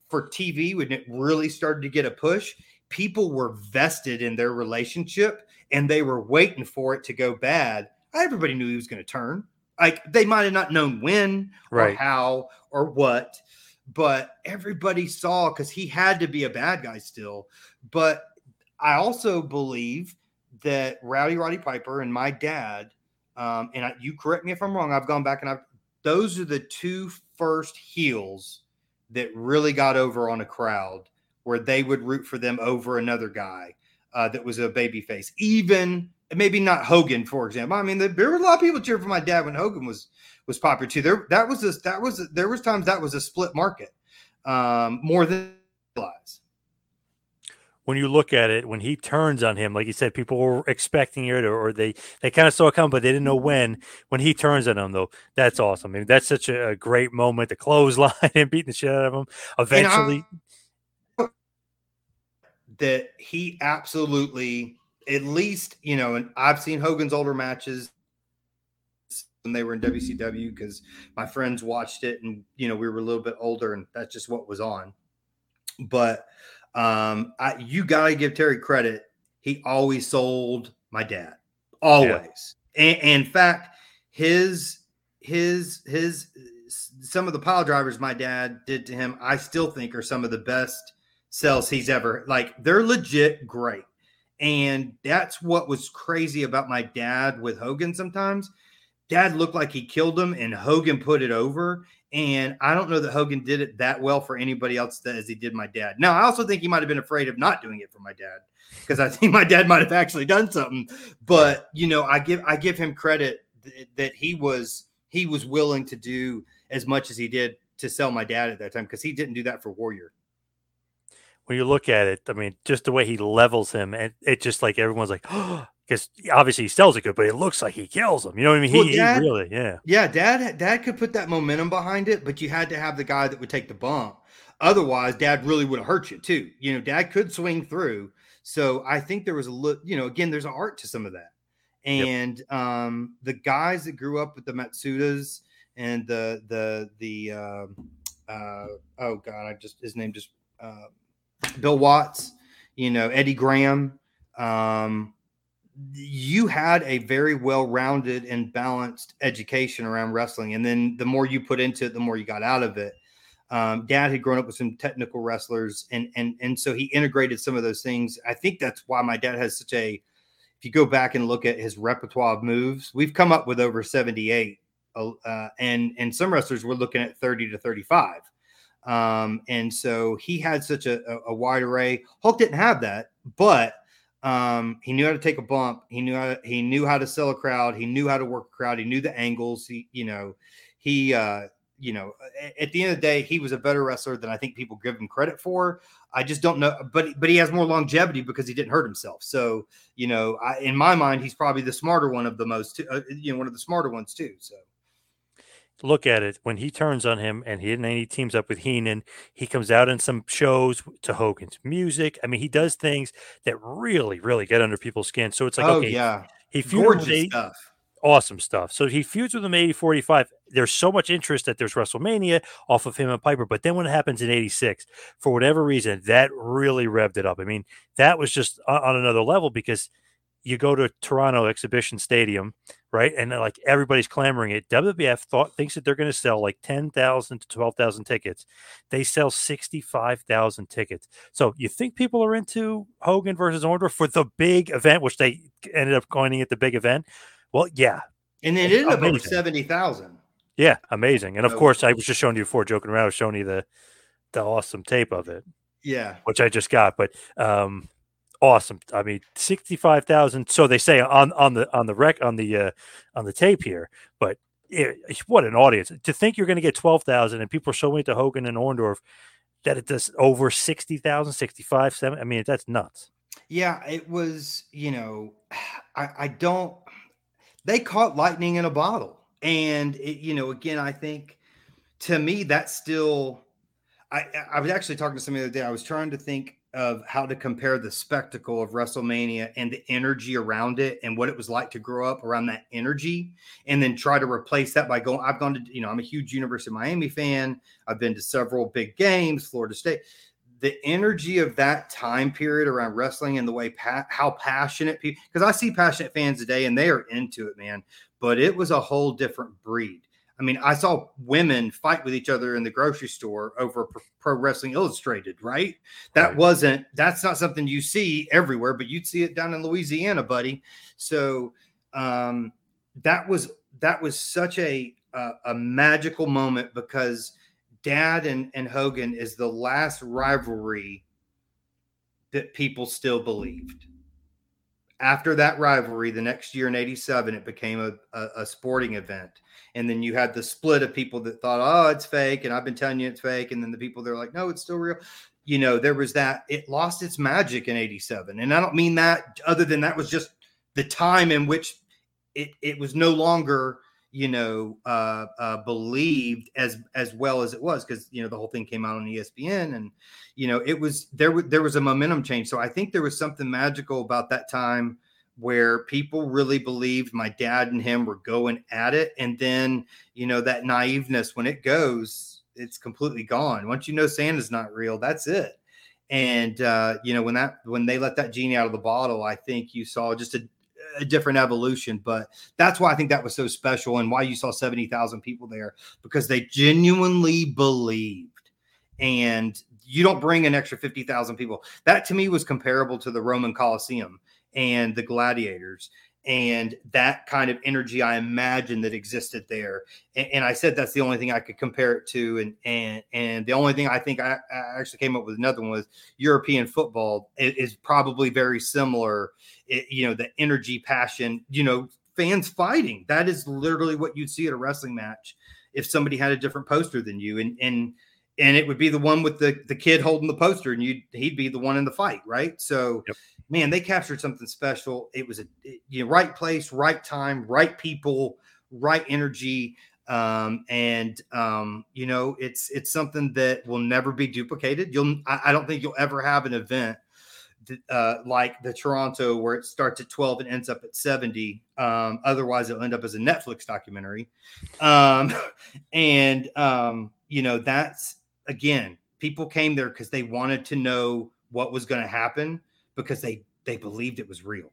for TV when it really started to get a push. People were vested in their relationship and they were waiting for it to go bad. Everybody knew he was going to turn. Like they might have not known when or Right. how or what, but everybody saw because he had to be a bad guy still. But I also believe that Rowdy Roddy Piper and my dad, um, and I, you correct me if I'm wrong, I've gone back and I've those are the two first heels that really got over on a crowd where they would root for them over another guy uh, that was a baby face. Even maybe not Hogan, for example. I mean, there were a lot of people cheering for my dad when Hogan was was popular too. There that was a, that was there was times that was a split market um, more than realize. When you look at it, when he turns on him, like you said, people were expecting it or, or they they kind of saw it coming, but they didn't know mm-hmm. when. When he turns on them, though, that's awesome. I mean, that's such a, a great moment. The clothesline and beating the shit out of him. Eventually, that he absolutely at least you know, and I've seen Hogan's older matches when they were in WCW because my friends watched it, and you know, we were a little bit older, and that's just what was on. But um, I, you gotta give Terry credit. He always sold my dad, always. Yeah. And, and in fact, his his his some of the pile drivers my dad did to him, I still think are some of the best sells he's ever like. They're legit great. And that's what was crazy about my dad with Hogan sometimes. Dad looked like he killed him and Hogan put it over. And I don't know that Hogan did it that well for anybody else as he did my dad. Now, I also think he might have been afraid of not doing it for my dad because I think my dad might have actually done something. But you know, I give I give him credit th- that he was he was willing to do as much as he did to sell my dad at that time because he didn't do that for Warrior. When you look at it, I mean, just the way he levels him, and it just like everyone's like, oh, because obviously he sells it good, but it looks like he kills him. You know what I mean? Well, he, dad, he really, yeah, yeah. Dad, dad could put that momentum behind it, but you had to have the guy that would take the bump. Otherwise, dad really would have hurt you too. You know, dad could swing through. So I think there was a look. You know, again, there's an art to some of that. And yep. um, the guys that grew up with the Matsudas and the the the uh, uh, oh god, I just his name just uh, Bill Watts, you know Eddie Graham. Um, you had a very well-rounded and balanced education around wrestling, and then the more you put into it, the more you got out of it. Um, Dad had grown up with some technical wrestlers, and and and so he integrated some of those things. I think that's why my dad has such a. If you go back and look at his repertoire of moves, we've come up with over seventy-eight uh, and and some wrestlers were looking at 30 to 35 um, and so he had such a, a, wide array hulk didn't have that but um, he knew how to take a bump. He knew how to, he knew how to sell a crowd. He knew how to work a crowd. He knew the angles. He you know he uh, you know at the end of the day he was a better wrestler than i think people give him credit for. I just don't know but but he has more longevity because he didn't hurt himself. So you know I, in my mind he's probably the smarter one of the most uh, you know one of the smarter ones too. So look at it when he turns on him and he and he teams up with Heenan, he comes out in some shows to Hogan's music. I mean, he does things that really, really get under people's skin. So it's like, oh, okay, yeah, he with stuff. Awesome stuff. So he feuds with him 80 45. There's so much interest that there's WrestleMania off of him and Piper. But then when it happens in 86, for whatever reason, that really revved it up. I mean, that was just on another level because you go to Toronto Exhibition Stadium, right? And like everybody's clamoring it. WWF thought thinks that they're going to sell like 10,000 to 12,000 tickets. They sell 65,000 tickets. So you think people are into Hogan versus Orndorff for the big event, which they ended up coining it the big event? Well, yeah. And it ended up over 70,000. Yeah, amazing. And of course, I was just showing you before joking around, I was showing you the the awesome tape of it. Yeah. Which I just got. But um awesome. I mean, sixty-five thousand. So they say on on the on the rec on the uh, on the tape here, but it, what an audience to think you're going to get twelve thousand, and people are showing it to Hogan and Orndorff that it does over 60,000, 65, 7. I mean, that's nuts. Yeah, it was, you know, I, I don't, they caught lightning in a bottle. And, it, you know, again, I think to me, that's still, I, I was actually talking to somebody the other day. I was trying to think of how to compare the spectacle of WrestleMania and the energy around it and what it was like to grow up around that energy and then try to replace that by going I've gone to you know I'm a huge University of Miami fan. I've been to several big games Florida State. The energy of that time period around wrestling and the way pa- how passionate people because I see passionate fans today and they are into it man but it was a whole different breed I mean, I saw women fight with each other in the grocery store over Pro Wrestling Illustrated, right? That right. wasn't, that's not something you see everywhere, but you'd see it down in Louisiana, buddy. So um, that was, that was such a, a, a magical moment because Dad and, and Hogan is the last rivalry that people still believed after that rivalry, the next year in 87, it became a, a, a, sporting event. And then you had the split of people that thought, oh, it's fake. And I've been telling you it's fake. And then the people that are like, no, it's still real. You know, there was that, it lost its magic in 87. And I don't mean that other than that was just the time in which it, it was no longer, you know uh, uh believed as as well as it was because you know the whole thing came out on espn and you know it was there was there was a momentum change so i think there was something magical about that time where people really believed my dad and him were going at it. And then you know that naiveness when it goes it's completely gone. Once you know santa's not real that's it. And uh, you know when that when they let that genie out of the bottle i think you saw just a, a different evolution. But that's why i think that was so special and why you saw 70000 people there because they genuinely believed. And you don't bring an extra 50000 people. That to me was comparable to the roman coliseum and the gladiators and that kind of energy I imagine that existed there. And, and, I said that's the only thing I could compare it to. And and and the only thing I think I, I actually came up with another one was European football is, is probably very similar. It, you know, the energy, passion, you know, fans fighting. That is literally what you'd see at a wrestling match if somebody had a different poster than you. And and and it would be the one with the the kid holding the poster, and you he'd be the one in the fight, right? So, yep. man, they captured something special. It was a you know, right place, right time, right people, right energy, um, and um, you know, it's it's something that will never be duplicated. You'll I, I don't think you'll ever have an event. uh, like the Toronto, where it starts at 12 and ends up at 70. Um, otherwise, it'll end up as a Netflix documentary. Um, and, um, you know, that's again, people came there because they wanted to know what was going to happen because they they believed it was real.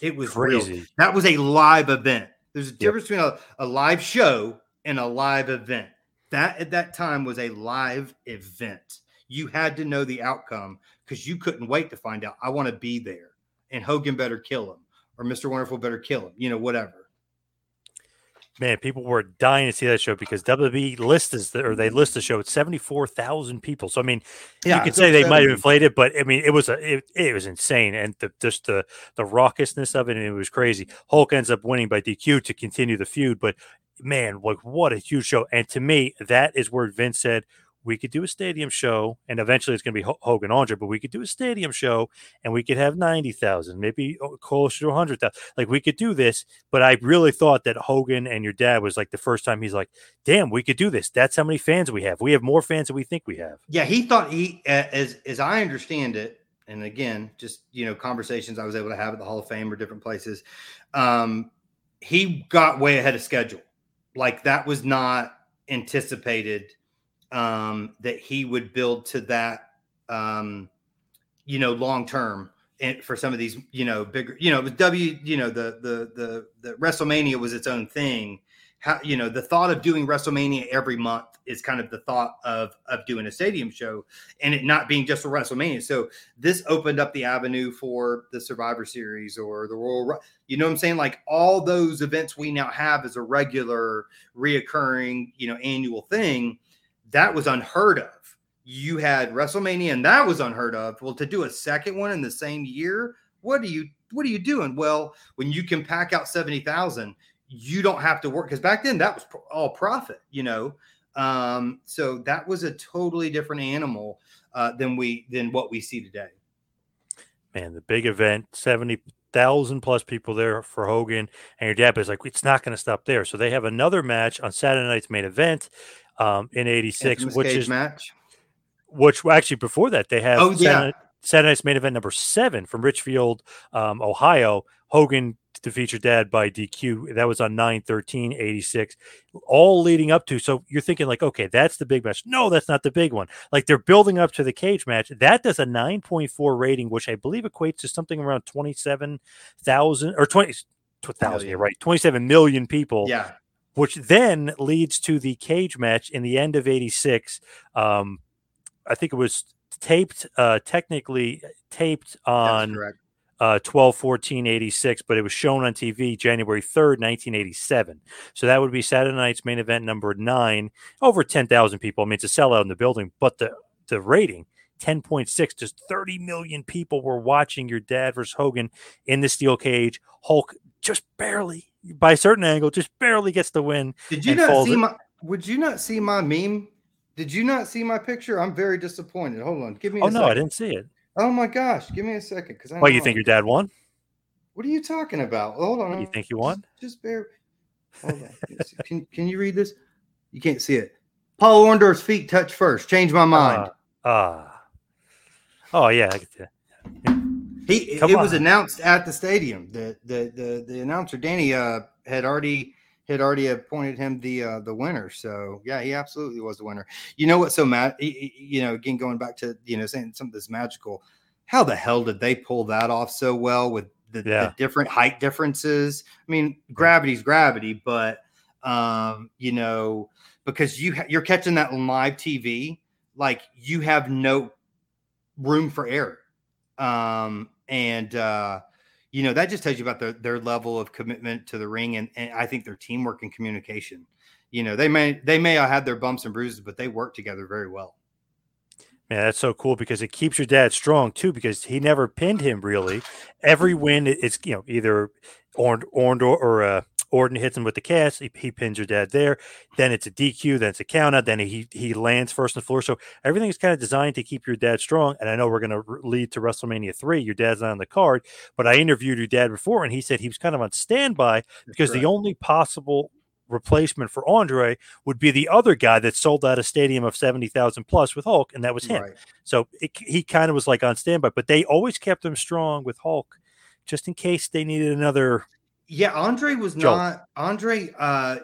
It was Crazy. real. That was a live event. There's a difference yep. between a, a live show and a live event. That at that time was a live event. You had to know the outcome because you couldn't wait to find out. I want to be there, and Hogan better kill him, or Mr. Wonderful better kill him. You know, whatever man, people were dying to see that show because WWE lists the, or they list the show at seventy four thousand people. So I mean, yeah, you could say they might have inflated, but I mean, it was a it, it was insane, and the, just the the raucousness of it, and it was crazy. Hulk ends up winning by DQ to continue the feud, but man, like what a huge show! And to me, that is where Vince said, we could do a stadium show, and eventually it's going to be Hogan Andre, but we could do a stadium show, and we could have ninety thousand, maybe oh, closer to hundred thousand. Like we could do this, but I really thought that Hogan and your dad was like the first time he's like, "Damn, we could do this." That's how many fans we have. We have more fans than we think we have. Yeah, he thought he, as as I understand it, and again, just you know, conversations I was able to have at the Hall of Fame or different places. Um, he got way ahead of schedule. Like that was not anticipated um, that he would build to that, um, you know, long term. And for some of these, you know, bigger, you know, W, you know, the the the the WrestleMania was its own thing. How you know the thought of doing WrestleMania every month is kind of the thought of of doing a stadium show and it not being just a WrestleMania. So this opened up the avenue for the Survivor Series or the Royal. You know what I'm saying? Like all those events we now have as a regular, reoccurring, you know, annual thing that was unheard of. You had WrestleMania, and that was unheard of. Well, to do a second one in the same year, what are you what are you doing? Well, when you can pack out seventy thousand, you don't have to work because back then that was all profit, you know. Um, so that was a totally different animal uh, than we than what we see today. Man, the big event, seventy seventy thousand plus people there for Hogan, and your dad was like, "It's not going to stop there." So they have another match on Saturday night's main event um, in '86, which is match. Which actually before that they have oh, Saturday, yeah. Saturday night's main event number seven from Richfield, um, Ohio. Hogan defeats your dad by DQ. That was on 9 13 86, all leading up to. So you're thinking, like, okay, that's the big match. No, that's not the big one. Like they're building up to the cage match. That does a 9.4 rating, which I believe equates to something around 27,000 or 20. 20,000, yeah, right? 27 million people. Yeah which then leads to the cage match in the end of 86. Um, I think it was taped, uh, technically taped on uh, 12 14 86, but it was shown on TV January 3rd, 1987. So that would be Saturday night's main event number nine, over 10,000 people. I mean, it's a sellout in the building, but the, the rating 10.6, just 30 million people were watching your dad versus Hogan in the steel cage. Hulk just barely by a certain angle, just barely gets the win. Did you not see it. my? Would you not see my meme? Did you not see my picture? I'm very disappointed. Hold on, give me. Oh no, second. I didn't see it. Oh my gosh, give me a second, because I. Why you think your dad won? What are you talking about? Hold on. You think you won? Just, just bear. Hold on. Can, can you read this? You can't see it. Paul Orndorff's feet touch first. Change my mind. Ah. Uh, oh yeah. He Come it was announced at the stadium. The the the, the announcer Danny uh, had already had already appointed him the uh, the winner. So yeah, he absolutely was the winner. You know what's so mad? You know, again going back to you know saying something that's magical. How the hell did they pull that off so well with the, Yeah. the different height differences? I mean, gravity's gravity, but um, you know, because you ha- you're catching that on live TV, like you have no room for error. Um, and uh, you know, that just tells you about their their level of commitment to the ring and, and I think their teamwork and communication. You know, they may they may have had their bumps and bruises, but they work together very well. Man, that's so cool because it keeps your dad strong too. Because he never pinned him really. Every win, it's you know either Orn Orn or uh, Orton hits him with the cast. He, he pins your dad there. Then it's a DQ. Then it's a count out. Then he he lands first on the floor. So everything is kind of designed to keep your dad strong. And I know we're going to lead to WrestleMania three. Your dad's not on the card, but I interviewed your dad before, and he said he was kind of on standby because the only possible replacement for Andre would be the other guy that sold out a stadium of 70,000 plus with Hulk, and that was him. Right. So it, he kind of was like on standby, but they always kept him strong with Hulk just in case they needed another. Yeah, Andre was Joe. not Andre. Uh,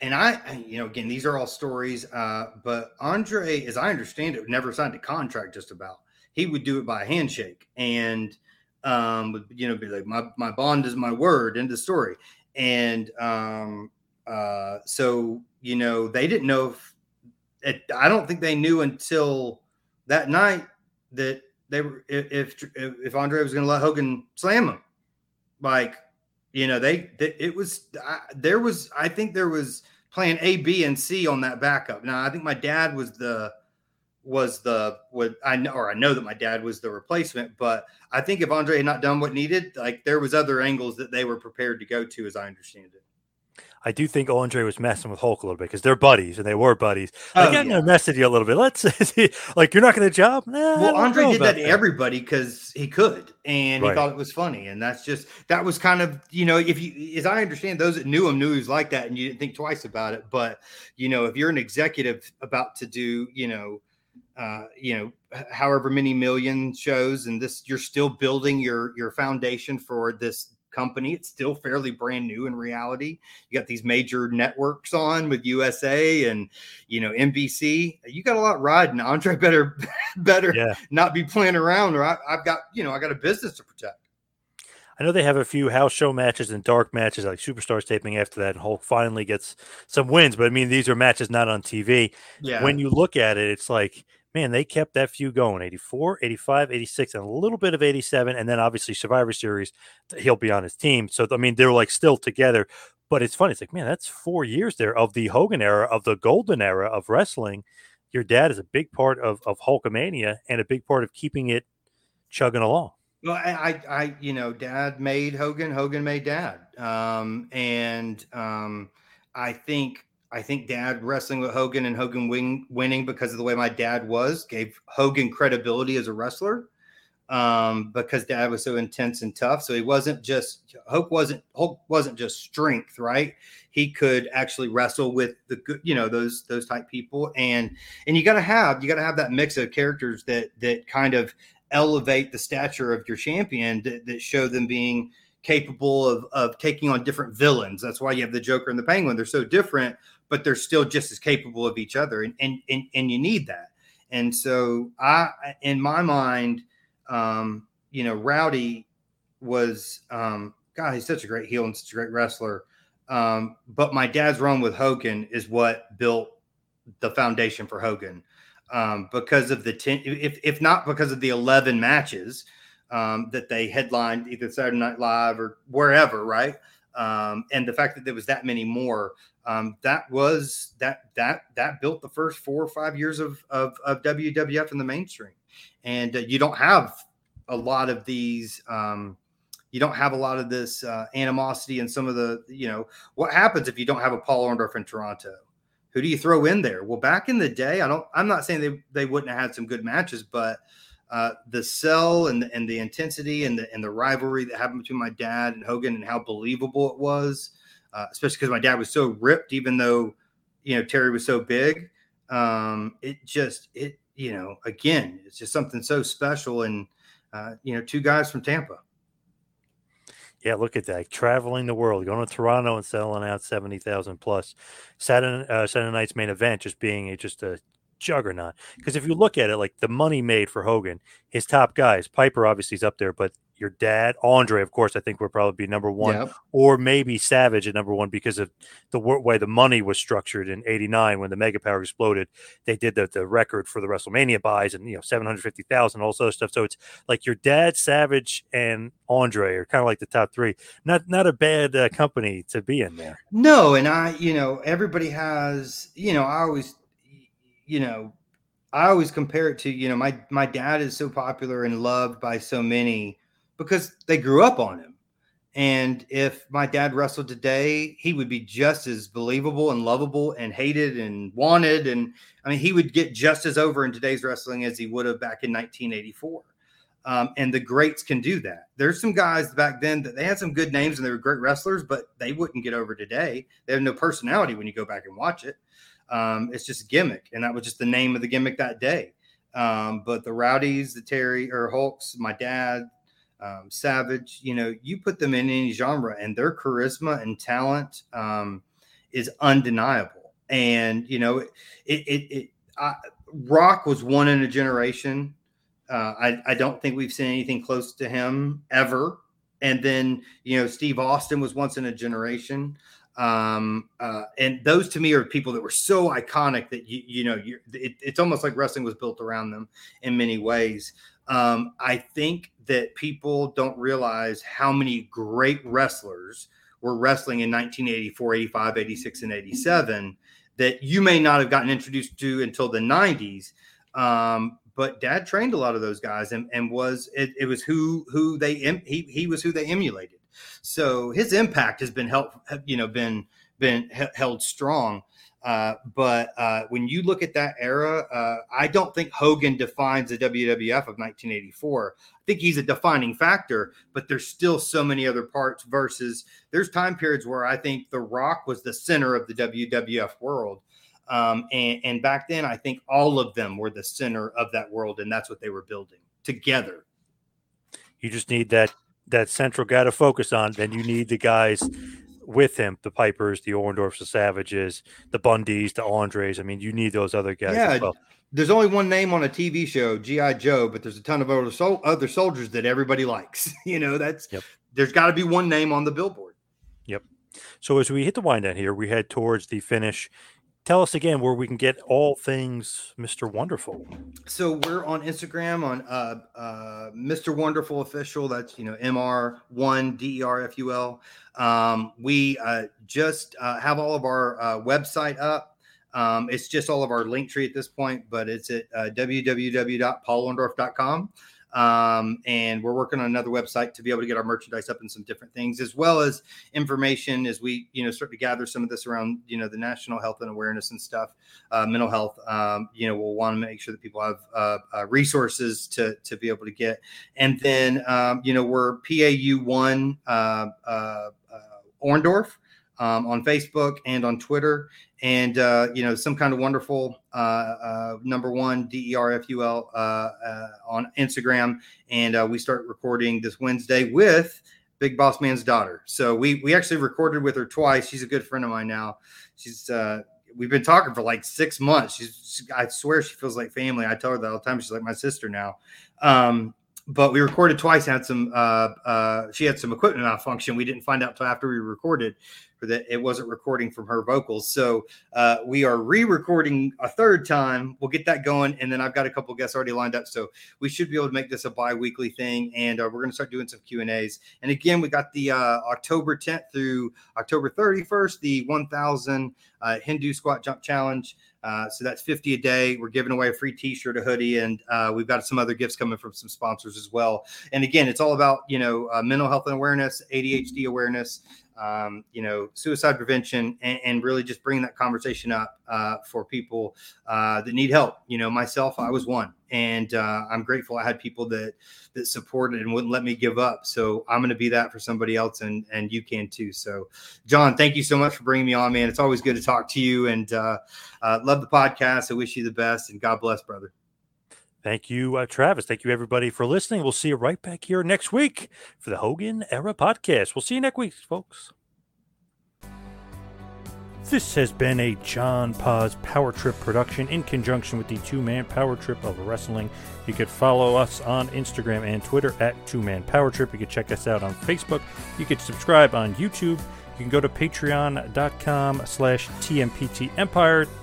and I, you know, again, these are all stories. Uh, but Andre, as I understand it, never signed a contract. Just about, he would do it by a handshake, and um, would you know, be like, my my bond is my word. End of story. And um, uh, so you know, they didn't know if. It, I don't think they knew until that night that they were if if, if Andre was going to let Hogan slam him, like you know they, they it was I, there was i think there was plan a b and c on that backup. Now i think my dad was the was the what i know or i know that my dad was the replacement but i think if andre had not done what needed like there was other angles that they were prepared to go to as i understand it I do think Andre was messing with Hulk a little bit because they're buddies and they were buddies. Oh, Like, I'm yeah. gonna mess with you a little bit. Let's like you're not going to job. Nah, well andre did about that to everybody because he could and he thought it was funny and that's just that was kind of you know if you as i understand those that knew him knew he was like that and you didn't think twice about it but you know if you're an executive about to do you know uh you know however many million shows and this you're still building your your foundation for this company it's still fairly brand new in reality you got these major networks on with usa and you know nbc you got a lot riding andre better better Yeah. not be playing around or I, I've got, you know, I got a business to protect. I know they have a few house show matches and dark matches like Superstars taping after that, and Hulk finally gets some wins. But I mean, these are matches not on TV. Yeah. When you look at it, it's like, man, they kept that few going 84, 85, 86, and a little bit of 87. And then obviously Survivor Series, he'll be on his team. So, I mean, they're like still together. But it's funny. It's like, man, that's four years there of the Hogan era, of the golden era of wrestling. Your dad is a big part of, of Hulkamania and a big part of keeping it chugging along. well, I, I, I, you know, dad made Hogan, Hogan made dad. Um, and um, I think, I think dad wrestling with Hogan and Hogan win, winning because of the way my dad was gave Hogan credibility as a wrestler. Um, because dad was so intense and tough. So he wasn't just Hulk wasn't Hulk wasn't just strength, right? He could actually wrestle with the good, you know, those those type people. And and you gotta have you gotta have that mix of characters that that kind of elevate the stature of your champion that, that show them being capable of of taking on different villains. That's why you have the Joker and the Penguin. They're so different, but they're still just as capable of each other. And and and, and you need that. And so I in my mind, um, you know, Rowdy was um God, he's such a great heel and such a great wrestler. Um, but my dad's run with Hogan is what built the foundation for Hogan. Um, because of the 10, if, if not because of the 11 matches um, that they headlined either Saturday Night Live or wherever, right? Um, and the fact that there was that many more, um, that was that that that built the first four or five years of of, of WWF in the mainstream. And uh, you don't have a lot of these. Um, you don't have a lot of this uh, animosity and some of the, you know, what happens if you don't have a Paul Orndorff in Toronto? Who do you throw in there? Well, back in the day, I don't. I'm not saying they they wouldn't have had some good matches, but uh, the sell and the, and the intensity and the and the rivalry that happened between my dad and Hogan and how believable it was. uh, especially because my dad was so ripped, even though you know Terry was so big. Um, it just it you know again, it's just something so special, and uh, you know, two guys from Tampa. Yeah, look at that. Traveling the world, going to Toronto and selling out 70,000 plus. Saturday, uh, Saturday night's main event just being a, just a juggernaut. Because if you look at it, like the money made for Hogan, his top guys, Piper obviously is up there, but your dad, Andre, of course, I think would probably be number one, yep. or maybe Savage at number one because of the way the money was structured in '89 when the Mega Power exploded. They did the, the record for the WrestleMania buys and you know 750,000, all sorts of stuff. So it's like your dad, Savage, and Andre are kind of like the top three. Not not a bad uh, company to be in there. No, and I, you know, everybody has, you know, I always, you know, I always compare it to, you know, my my dad is so popular and loved by so many because they grew up on him. And if my dad wrestled today, he would be just as believable and lovable and hated and wanted. And I mean, he would get just as over in today's wrestling as he would have back in 1984. Um, and the greats can do that. There's some guys back then that they had some good names and they were great wrestlers, but they wouldn't get over today. They have no personality when you go back and watch it. Um, it's just gimmick, and that was just the name of the gimmick that day. Um, but the Rowdies, the Terry or Hulks, my dad, um, Savage, you know, you put them in any genre and their charisma and talent um, is undeniable. And, you know, it, it, it I, Rock was one in a generation. Uh, I, I don't think we've seen anything close to him ever. And then, you know, Steve Austin was once in a generation. Um, uh, and those to me are people that were so iconic that you, you know, it, it's almost like wrestling was built around them in many ways. Um, I think that people don't realize how many great wrestlers were wrestling in 1984, 85, 86, and 87 that you may not have gotten introduced to until the 90s. Um, but dad trained a lot of those guys and, and was it, it was who who they he, he was who they emulated. So his impact has been you know been been held strong. Uh, but uh, when you look at that era, uh, I don't think Hogan defines the WWF of 1984. I think he's a defining factor, but there's still so many other parts. Versus there's time periods where I think The Rock was the center of the WWF world. Um, and, and back then, I think all of them were the center of that world, and that's what they were building together. You just need that that central got to focus on. Then you need the guys with him, the Pipers, the Orndorffs, the Savages, the Bundys, the Andres. I mean, you need those other guys. Yeah, well. there's only one name on a TV show, GI Joe, but there's a ton of other sol- other soldiers that everybody likes. you know, that's yep. there's got to be one name on the billboard. Yep. So as we hit the wind down here, we head towards the finish tell us again where we can get all things Mr. Wonderful. So we're on Instagram on uh, uh, Mr. Wonderful Official. That's you know MR one D E R F U L. Um, we uh, just uh, have all of our uh, website up. Um, it's just all of our link tree at this point, but it's at uh, www.paulorndorff.com. Um, and we're working on another website to be able to get our merchandise up and some different things, as well as information as we, you know, start to gather some of this around, you know, the national health and awareness and stuff, uh, mental health. Um, you know, we'll want to make sure that people have uh, uh, resources to to be able to get, and then, um, you know, we're PAU one uh, uh, uh, Orndorff um, on Facebook and on Twitter, and uh, you know some kind of wonderful uh, uh, number one D E R F U L uh, uh, on Instagram, and uh, we start recording this Wednesday with Big Boss Man's daughter. So we we actually recorded with her twice. She's a good friend of mine now. She's we've been talking for like six months. She's she, I swear she feels like family. I tell her that all the time. She's like my sister now. Um, but we recorded twice. Had some. Uh, uh, she had some equipment malfunction. We didn't find out till after we recorded that it wasn't recording from her vocals. So uh, we are re-recording a third time. We'll get that going, and then I've got a couple guests already lined up. So we should be able to make this a bi-weekly thing, and uh, we're going to start doing some Q and A's. And again, we got the uh, October 10th through October 31st, the 1,000 uh, Hindu Squat Jump Challenge. Uh, so that's 50 a day. We're giving away a free t-shirt, a hoodie, and uh, we've got some other gifts coming from some sponsors as well. And again, it's all about, you know, mental health and awareness, ADHD awareness, um, you know, suicide prevention and, and, really just bring that conversation up uh, for people uh, that need help. You know, myself, I was one, and uh, I'm grateful I had people that that supported and wouldn't let me give up. So I'm going to be that for somebody else, and and you can too. So, John, thank you so much for bringing me on, man. It's always good to talk to you, and uh, uh, love the podcast. I wish you the best, and God bless, brother. Thank you, uh, Travis. Thank you, everybody, for listening. We'll see you right back here next week for the Hogan Era podcast. We'll see you next week, folks. This has been a John Poz Power Trip production in conjunction with the Two Man Power Trip of Wrestling. You could follow us on Instagram and Twitter at Two Man Power Trip. You could check us out on Facebook. You could subscribe on YouTube. You can go to patreon.com slash TMPT Empire